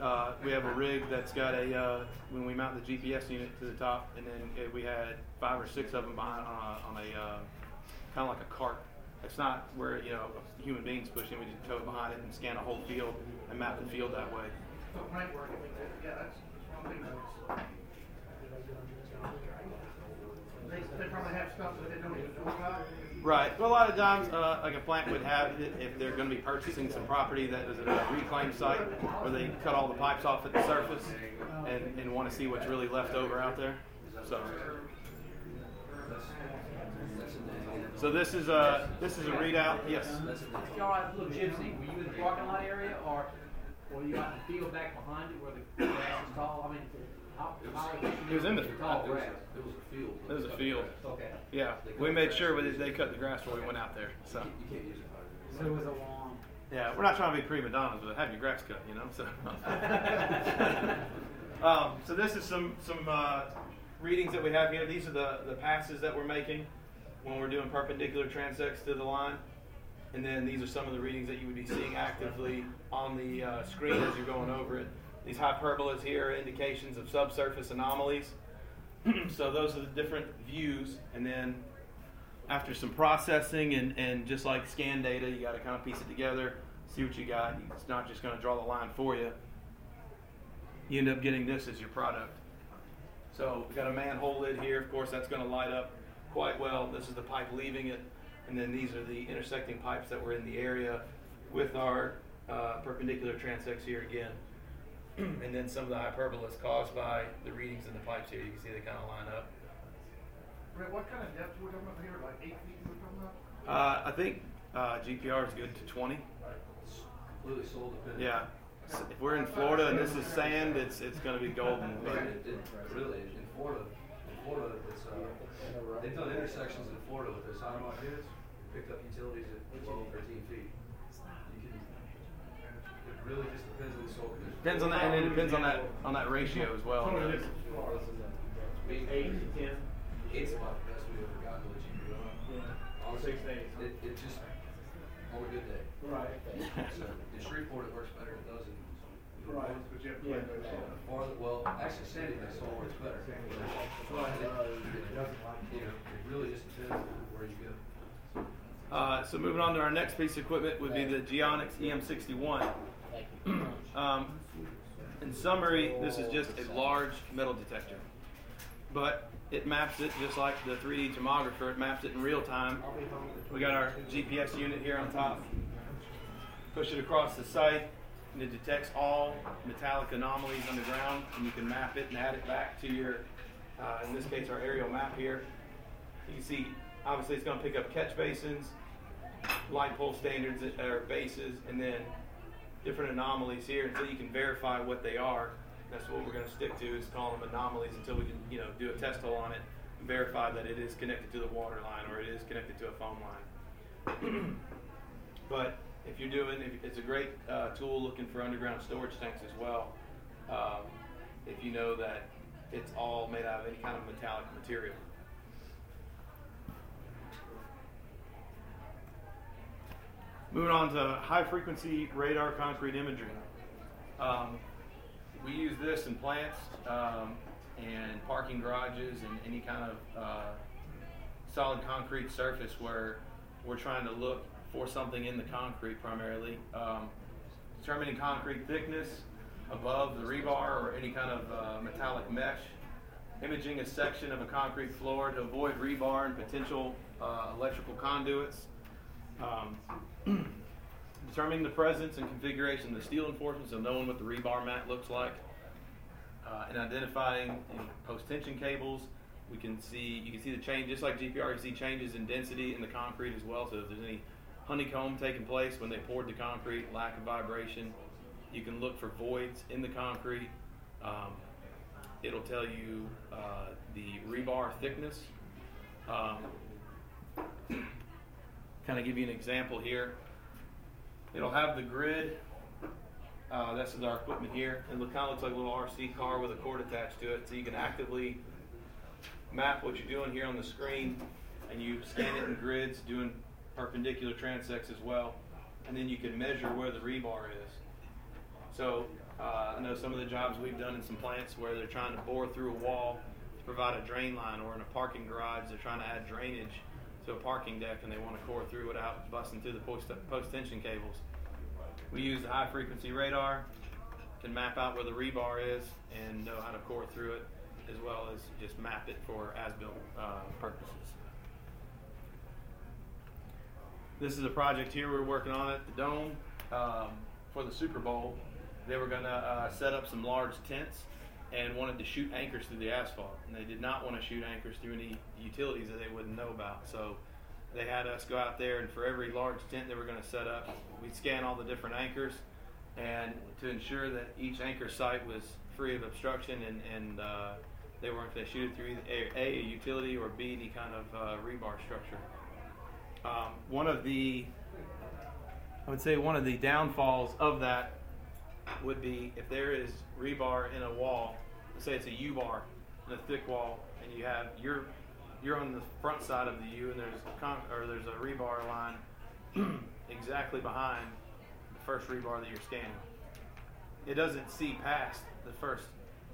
Uh, we have a rig that's got a uh, when we mount the GPS unit to the top, and then uh, we had five or six of them behind on a, on a uh, kind of like a cart. It's not where you know human beings push it. We just tow it behind it and scan a whole field and map the field that way. so plant work, I mean, that- yeah, that's, that's one thing that's. They, they probably have stuff that they don't even know about. Right. Well, a lot of times, uh, like a plant would have, it if they're going to be purchasing some property that is a reclaim site, where they cut all the pipes off at the surface and, and want to see what's really left over out there. So, so this is a this is a readout. Yes. Y'all right, little gypsy, were you in the parking lot area or were you out in the field back behind it where the grass is tall? I mean, how, how? It was in the- Tall grass. It was a field. It was a field. Okay. Yeah. We made sure they- they cut the grass before we went out there. So. You can't use it hard. So it was a long. Yeah, we're not trying to be prima donnas, but have your grass cut, you know. So, um, so this is some some uh, readings that we have here. These are the the passes that we're making when we're doing perpendicular transects to the line, and then these are some of the readings that you would be seeing actively on the uh, screen as you're going over it. These hyperbolas here are indications of subsurface anomalies. so those are the different views, and then after some processing and, and just like scan data, you got to kind of piece it together, see what you got. It's not just going to draw the line for you. You end up getting this as your product. So we've got a manhole lid here. Of course, that's going to light up quite well. This is the pipe leaving it, and then these are the intersecting pipes that were in the area with our uh, perpendicular transects here again. and then some of the hyperbolas caused by the readings in the pipes here. You can see they kind of line up. Rick, what kind of depth we're talking about here, like eight feet we're talking about? Uh, I think uh, GPR is good to 20. It's completely soul dependent. Yeah. S- If we're in Florida and this is sand, it's it's going to be golden. But But it, it, really, in Florida, in Florida, it's, uh, they've done intersections in Florida with those high mod units, picked up utilities at 12, 13 feet. You can, it really just depends on the soil condition. depends on that, and it depends on that on that ratio as well. Totally Those- Eight, Eight to ten. eight's about the best we've ever gotten with GPR. Honestly, Six days. It, it just, on a good day. Right. So in Shreveport, it works better than it does in. Right, but you have to Yeah. play those. Farther, well, actually, Sandy Hook soil works better. But it- You know, it really just depends on where you go. Uh, so moving on to our next piece of equipment would be the Geonics EM61. Um, in summary, this is just a large metal detector, but it maps it just like the 3D tomographer. It maps it in real time. We got our GPS unit here on top. Push it across the site, and it detects all metallic anomalies underground, and you can map it and add it back to your, uh, in this case, our aerial map here. You can see, obviously, it's going to pick up catch basins, light pole standards or bases, and then different anomalies here until you can verify what they are. That's what we're going to stick to is call them anomalies until we can, you know, do a test hole on it and verify that it is connected to the water line or it is connected to a phone line. but if you're doing, if, it's a great uh, tool looking for underground storage tanks as well. Um, if you know that it's all made out of any kind of metallic material. Moving on to high frequency radar concrete imagery. Um, we use this in plants um, and parking garages and any kind of uh, solid concrete surface where we're trying to look for something in the concrete primarily. Um, determining concrete thickness above the rebar or any kind of uh, metallic mesh. Imaging a section of a concrete floor to avoid rebar and potential uh, electrical conduits. Um, determining the presence and configuration of the steel enforcement, so knowing what the rebar mat looks like, uh, and identifying any post-tension cables. We can see you can see the change, just like GPR, you see changes in density in the concrete as well. So if there's any honeycomb taking place when they poured the concrete, lack of vibration, you can look for voids in the concrete. Um, it'll tell you uh, the rebar thickness. Um, kind of give you an example here. It'll have the grid. Uh, this is our equipment here. It kind of looks like a little RC car with a cord attached to it, so you can actively map what you're doing here on the screen, and you scan it in grids, doing perpendicular transects as well, and then you can measure where the rebar is. So uh, I know some of the jobs we've done in some plants where they're trying to bore through a wall to provide a drain line, or in a parking garage they're trying to add drainage to a parking deck and they want to core through without busting through the post, post tension cables. We use the high frequency radar, can map out where the rebar is and know how to core through it, as well as just map it for as built uh, purposes. This is a project here we're working on at the Dome um, for the Super Bowl. They were going to uh, set up some large tents and wanted to shoot anchors through the asphalt. And they did not want to shoot anchors through any utilities that they wouldn't know about. So they had us go out there, and for every large tent they were going to set up, we'd scan all the different anchors, and to ensure that each anchor site was free of obstruction and, and uh, they weren't going to shoot it through either A, a utility, or B, any kind of uh, rebar structure. Um, one of the, I would say, one of the downfalls of that would be if there is rebar in a wall, say it's a U bar in a thick wall, and you have you're you're on the front side of the U, and there's con- or there's a rebar line exactly behind the first rebar that you're scanning. It doesn't see past the first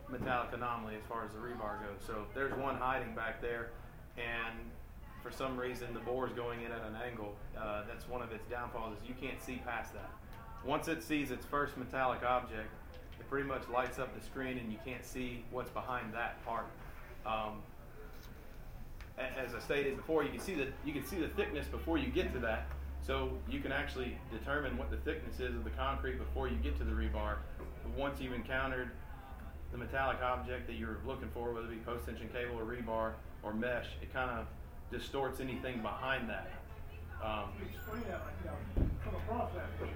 metallic anomaly as far as the rebar goes. So there's one hiding back there, and for some reason the bore is going in at an angle, uh, that's one of its downfalls. Is you can't see past that. Once it sees its first metallic object, pretty much lights up the screen, and you can't see what's behind that part. Um, as I stated before, you can see the you can see the thickness before you get to that. So you can actually determine what the thickness is of the concrete before you get to the rebar. But once you've encountered the metallic object that you're looking for, whether it be post tension cable or rebar or mesh, it kind of distorts anything behind that. Um, Explain that, like, know, come across that picture.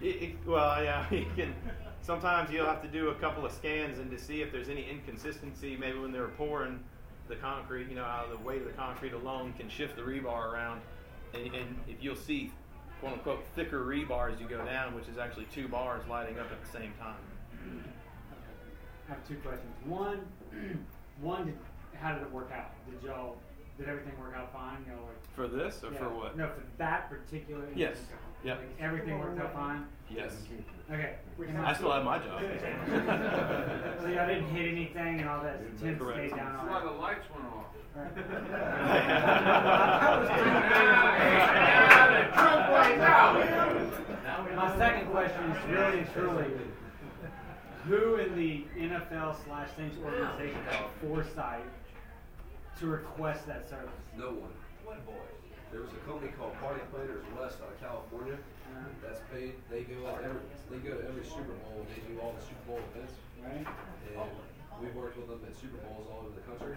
It, it, well, yeah, you can. Sometimes you'll have to do a couple of scans and to see if there's any inconsistency. Maybe when they're pouring the concrete, you know, how the weight of the concrete alone can shift the rebar around, and, and if you'll see, quote unquote, thicker rebar as you go down, which is actually two bars lighting up at the same time. I have two questions. One, one, did, how did it work out? Did y'all, did everything work out fine? Y'all like, For this or yeah, for what? No, for that particular. Yes. Like, everything worked out fine. Yes. Okay. I still have my job. so y'all didn't hit anything and all that tent Correct. stayed down That's on why the lights went off. My second question is really and truly, who in the NFL slash Saints organization had foresight to request that service? No one. There was a company called Party Planners West out of California. That's paid. They go out every. They go to every Super Bowl. They do all the Super Bowl events. Right? And we've worked with them at Super Bowls all over the country.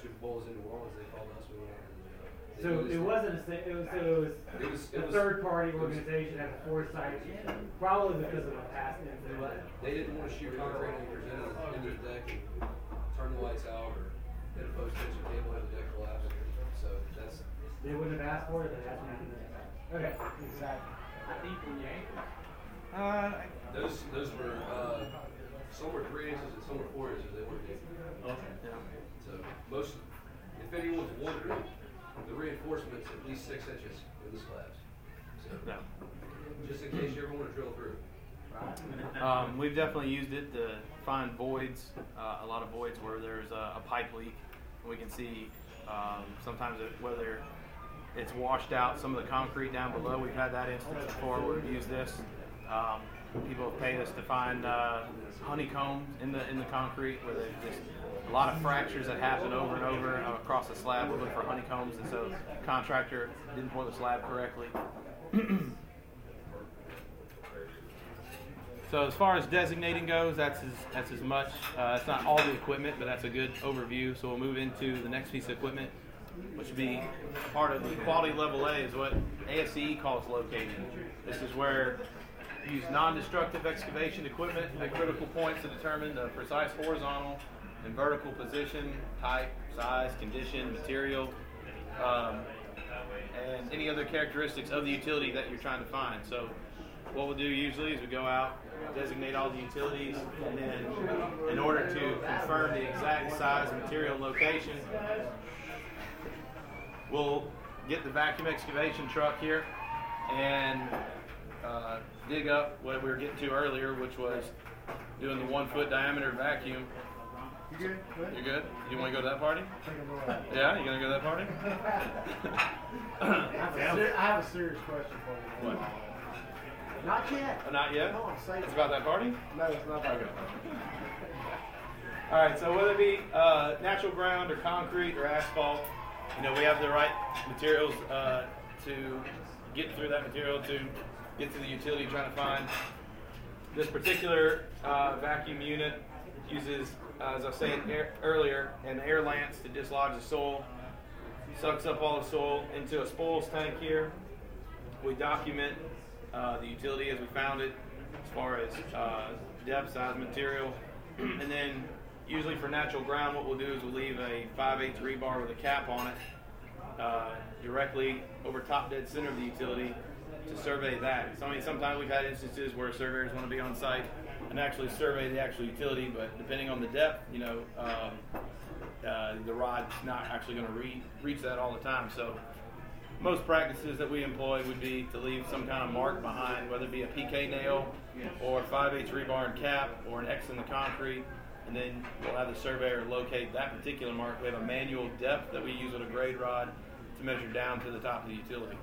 Super Bowls in New Orleans. They called us. We went. and, uh, So do it wasn't a, it was, so it was It was- it a was- third party was- organization had the foresight, probably because of a past incident. They didn't want to shoot concrete anchors into the, into the deck and turn the lights out or hit a post tension cable and the deck collapse. So that's They wouldn't have asked for it, they asked me to do it. Okay, exactly. Uh, those those were uh, some were three inches and some were four inches. They weren't deep. okay. Yeah. So most, if anyone's wondering, the reinforcement's at least six inches in the slabs. So No. just in case you ever want to drill through. Um, we've definitely used it to find voids, uh, a lot of voids where there's a, a pipe leak. We can see um, sometimes it, whether it's washed out some of the concrete down below. We've had that instance before where we've used this. Um, people have paid us to find uh, honeycombs in the in the concrete where there's just a lot of fractures that happen over and over across the slab. We look for honeycombs, and so contractor didn't pour the slab correctly. So as far as designating goes, that's as, that's as much. Uh, that's not all the equipment, but that's a good overview. So we'll move into the next piece of equipment, which would be part of the quality level A, is what ASCE calls locating. This is where you use non-destructive excavation equipment at critical points to determine the precise horizontal and vertical position, type, size, condition, material, um, and any other characteristics of the utility that you're trying to find. So what we'll do usually is we go out, designate all the utilities, and then in order to confirm the exact size, material, location, we'll get the vacuum excavation truck here and uh, dig up what we were getting to earlier, which was doing the one foot diameter vacuum. You good? Good? You good? You want to go to that party? Take a look. Yeah, you gonna go to that party? I have a ser- I have a serious question for you. What? Not yet. Oh, not yet. Say It's about that party. No, it's not about Okay. All right. So whether it be uh, natural ground or concrete or asphalt, you know we have the right materials uh, to get through that material to get to the utility trying to find. This particular uh, vacuum unit uses, uh, as I was saying air, earlier, an air lance to dislodge the soil. Sucks up all the soil into a spoils tank here. We document uh, the utility as we found it, as far as uh, depth, size, material, and then usually for natural ground, what we'll do is we'll leave a 5 8 rebar with a cap on it uh, directly over top dead center of the utility to survey that. So I mean, sometimes we've had instances where surveyors want to be on site and actually survey the actual utility, but depending on the depth, you know, um, uh, the rod's not actually going to re- reach that all the time. So most practices that we employ would be to leave some kind of mark behind, whether it be a PK nail or 5 8 rebar and cap or an X in the concrete. And then we'll have the surveyor locate that particular mark. We have a manual depth that we use with a grade rod to measure down to the top of the utility.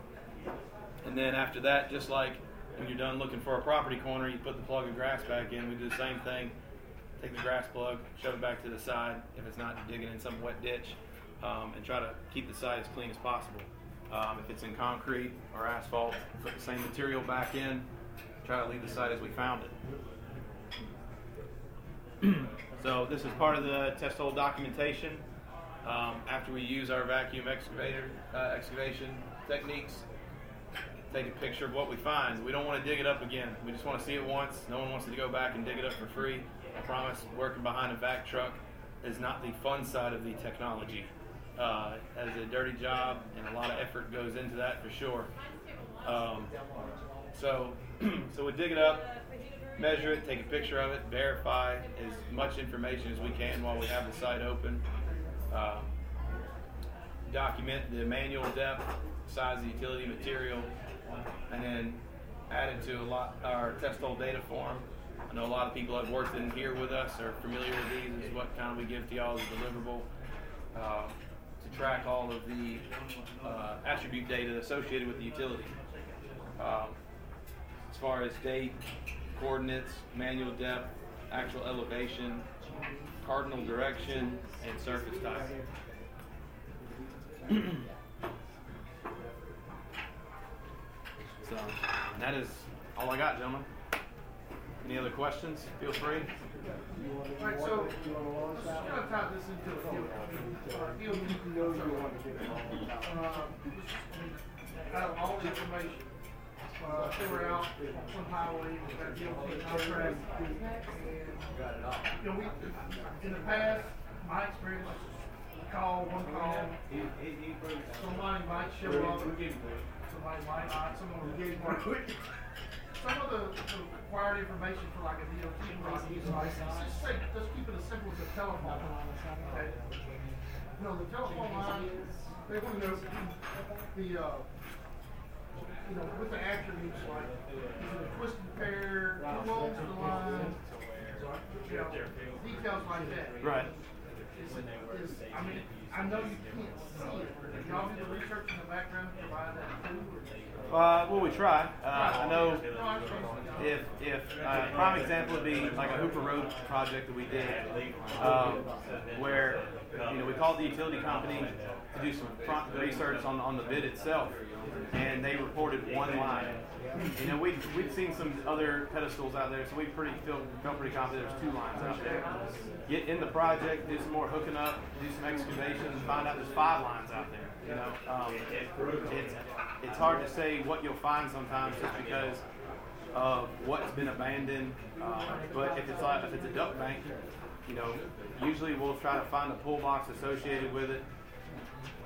And then after that, just like when you're done looking for a property corner, you put the plug of grass back in. We do the same thing. Take the grass plug, shove it back to the side if it's not digging in some wet ditch, um, and try to keep the site as clean as possible. Um, if it's in concrete or asphalt, put the same material back in. Try to leave the site as we found it. so this is part of the test hole documentation. Um, after we use our vacuum excavator uh, excavation techniques, take a picture of what we find. We don't want to dig it up again. We just want to see it once. No one wants to go back and dig it up for free. I promise, working behind a vac truck is not the fun side of the technology. Uh, as a dirty job, and a lot of effort goes into that for sure. Um, so, so we dig it up, measure it, take a picture of it, verify as much information as we can while we have the site open. Uh, document the manual depth, size of the utility material, and then add it to a lot our test hole data form. I know a lot of people have worked in here with us are familiar with these. Is what kind of we give to y'all as a deliverable uh, to track all of the uh, attribute data associated with the utility. Um, as far as date, coordinates, manual depth, actual elevation, cardinal direction, and surface type. so that is all I got, gentlemen. Any other questions? Feel free. Right, so, just gonna tie this into a field, uh, field, know you want to Uh, out of all the information, uh, they were out on highway, we got contract, and, you know, we, in the past, my experience, was call, one call, somebody might show up, somebody might not, someone will get more quick. Some of the, the required information for like a DOT license, just say, just keep it as simple as a telephone. Okay? You know, the telephone line, they want to know the, uh, you know, with the attributes like, a twisted pair, who owns the line? You know, details like that. Right. Is, is, I mean, I know you can't see it, but y'all do the research in the background to provide that too? Uh, well, we try. Uh, I know No, I understand. if if uh, prime example would be like a Hooper Road project that we did, um, where you know we called the utility company to do some front research on on the bid itself, and they reported one line. You know, we we'd seen some other pedestals out there, so we pretty feel felt pretty confident there's two lines out there. Get in the project, do some more hooking up, do some excavation, and find out there's five lines out there. You know, um, it, it's it's hard to say what you'll find sometimes just because of what's been abandoned. Uh, but if it's like if it's a duct bank, you know, usually we'll try to find the pull box associated with it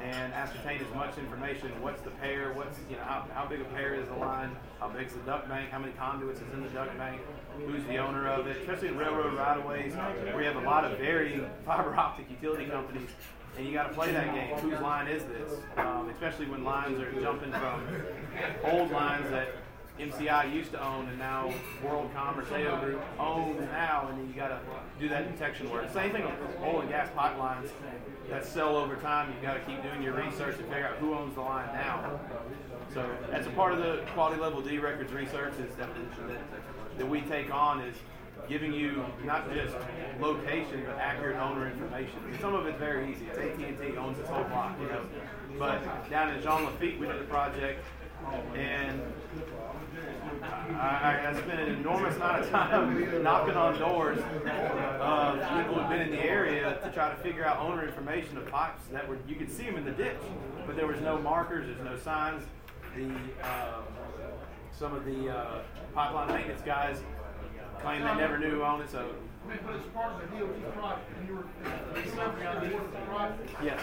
and ascertain as much information. What's the pair? What's you know how, how big a pair is the line? How big's the duct bank? How many conduits is in the duct bank? Who's the owner of it? Especially in railroad right of ways, where you have a lot of varying fiber optic utility companies. And you got to play that game. Whose line is this? Um, especially when lines are jumping from old lines that MCI used to own and now WorldCom or Zayo Group owns now, and then you got to do that detection work. Same thing with oil and gas pipelines that sell over time. You've got to keep doing your research to figure out who owns the line now. So that's a part of the quality level D records research is that, that, that we take on is giving you not just location but accurate owner information. Some of it's very easy. It's AT&T owns this whole block, you know. But down in Jean Lafitte, we did a project, and I, I spent an enormous amount of time knocking on doors of people who've been in the area to try to figure out owner information of pipes that were you could see them in the ditch, but there was no markers, there's no signs. The uh, some of the uh, pipeline maintenance guys claim they never knew who owned it, so I mean, but it's part of the DOT project, and you were, it's something on the the project. Yes.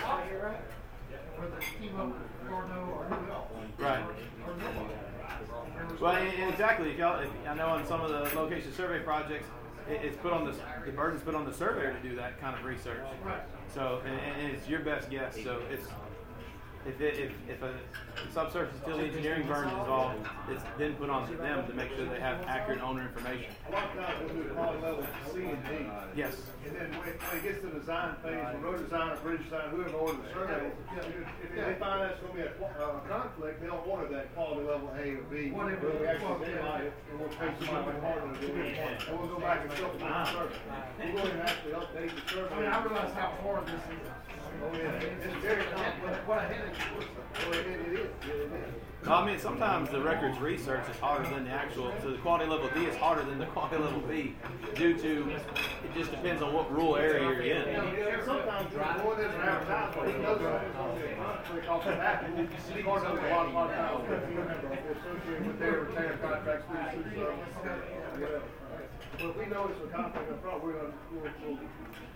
Whether it's T-Mobile, Corno, or who else. right. Or nobody. Well, exactly. If y'all, if, I know on some of the location survey projects, it, it's put on the the burden's put on the surveyor to do that kind of research. So, and, and it's your best guess. So it's if it, if if a subsurface utility engineering firm is involved, it's then put on to them to make sure they have accurate owner information. A lot of we'll do a level C and D. Yes. And then when it, gets to the design phase, when road designer, bridge designer, whoever orders the survey, if they find that's gonna be a uh, conflict, they'll order that quality level A or B. Whatever. Where we actually daylight it, and we'll pay somebody like Harlan to do it. And we'll go back and supplement the survey. We'll go ahead and actually update the survey. I mean, I realize how hard this is. I mean, sometimes the records research is harder than the actual. So the quality level D is harder than the quality level B, due to it just depends on what rural area you're in. Sometimes we know it's a conflict of problem, we're any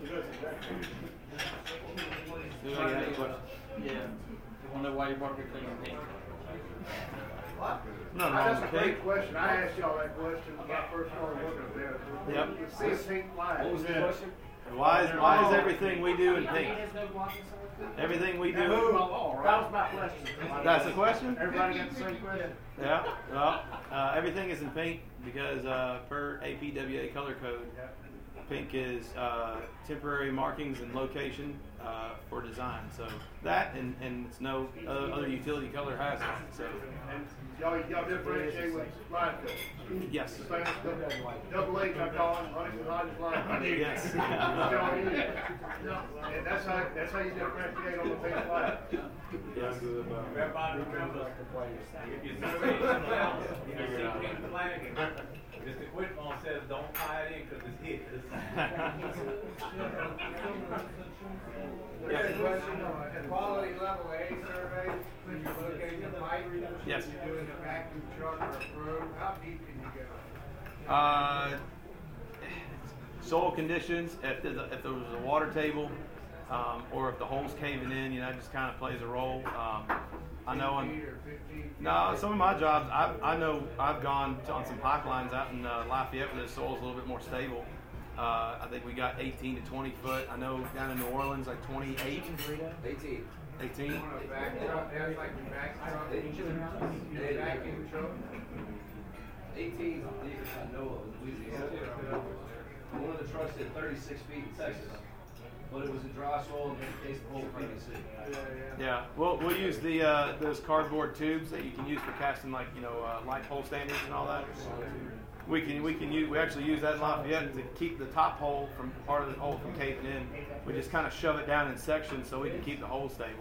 questions? Yeah. You wanna why you brought your thing in pink? Nothing wrong That's a with great pink. question. I asked y'all that question when I first started working there. Yep. See pink flag. What was the question? Why is why is everything we do in pink? Everything we do. That was my question. That's the question. Everybody got the same question? Yeah. Well, uh, everything is in pink because uh, per APWA color code, pink is uh, temporary markings and location uh, for design. So that and and it's no uh, other utility color has it. So And y'all, y'all differentiate with line code. yes. The same, double- double H, I call it, Huntington Hodges line. Yes. Y'all use it. And that's how, that's how you differentiate on the pink flag. Yes. Everybody remember, if you survey something else, you see pink flag, Mr. Whitmore says, don't tie it in because it's his. There's a question on a quality level A survey, when you're locating the pipe. Yes. You're doing a vacuum truck or a probe, how deep can you go? Uh, soil conditions, if there's a, if there was a water table, um, or if the hole's caving in, you know, it just kind of plays a role. Um, I know on Feet or fifteen feet? no some of my jobs, I, I know I've gone to, on some pipelines out in uh, Lafayette where the soil's a little bit more stable. Uh, I think we got 18 to 20 foot. I know down in New Orleans like 28. 18. 18. On a vac truck, that's like a vac truck, They- vacuum truck. Eighteen I know of in Louisiana. One of the trucks did thirty-six feet in Texas, but it was a dry soil and it faced the whole PVC. Yeah, we'll, we'll use the uh, those cardboard tubes that you can use for casting like you know uh, light pole standards and all that. We can we can use we actually use that in Lafayette to keep the top hole from part of the hole from caving in. We just kind of shove it down in sections so we can keep the hole stable.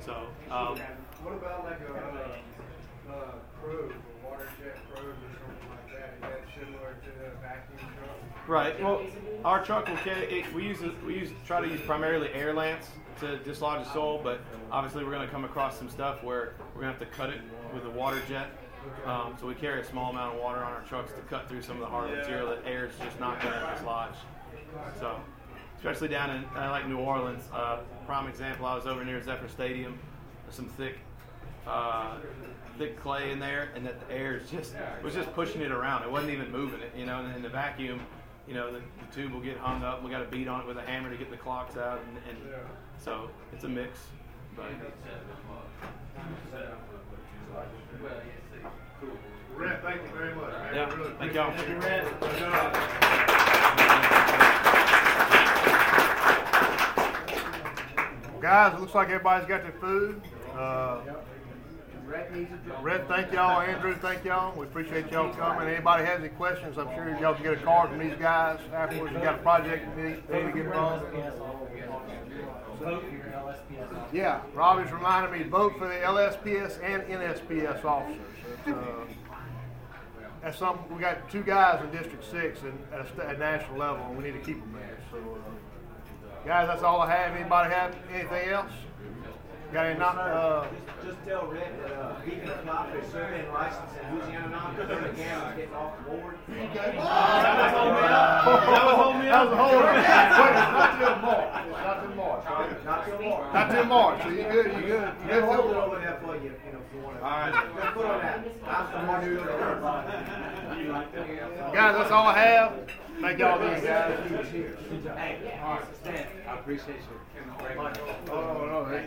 So um, What about like a, uh, uh, probe, a water jet probe or something like that? Is that similar to the vacuum truck? Right. Well, our truck will carry. It, we use we use try to use primarily air lance to dislodge the soil, but obviously we're going to come across some stuff where we're going to have to cut it with a water jet. Um, so we carry a small amount of water on our trucks to cut through some of the harder material that air is just not going to dislodge. So, especially down in uh, like New Orleans, uh, prime example. I was over near Zephyr Stadium. Some thick, uh, thick clay in there, and that the air is just was just pushing it around. It wasn't even moving it, you know. And in the vacuum, you know, the, the tube will get hung up. We got to beat on it with a hammer to get the clocks out, and, and so it's a mix. But Rhett, thank you very much, man. Yeah, Really thank y'all. appreciate it. Thank you, Guys, it looks like everybody's got their food. Uh, Rhett, thank y'all. Andrew, thank y'all. We appreciate y'all coming. Anybody has any questions, I'm sure y'all can get a card from these guys afterwards. You got a project they need to get involved. Yeah, Robbie's reminded me vote for the LSPS and NSPS officers. Uh, That's something, we got two guys in District Six and at a, at national level, and we need to keep them there, so. uh, Guys, that's all I have. Anybody have anything else? Got any not, uh, Just tell Rick that, uh, he can apply for a surveying license in Louisiana now, because they're again, getting off the board. That was a whole, wait, not till March, not till March, right? Not till March. Not till March, so you good, you good, you They'll good hold it over there for you, you know, if you want to. All right. Just put on that. That's the one who- Guys, that's all I have. Thank y'all again, guys. Hey, all right, Stan, I appreciate you very. Oh, no, hey,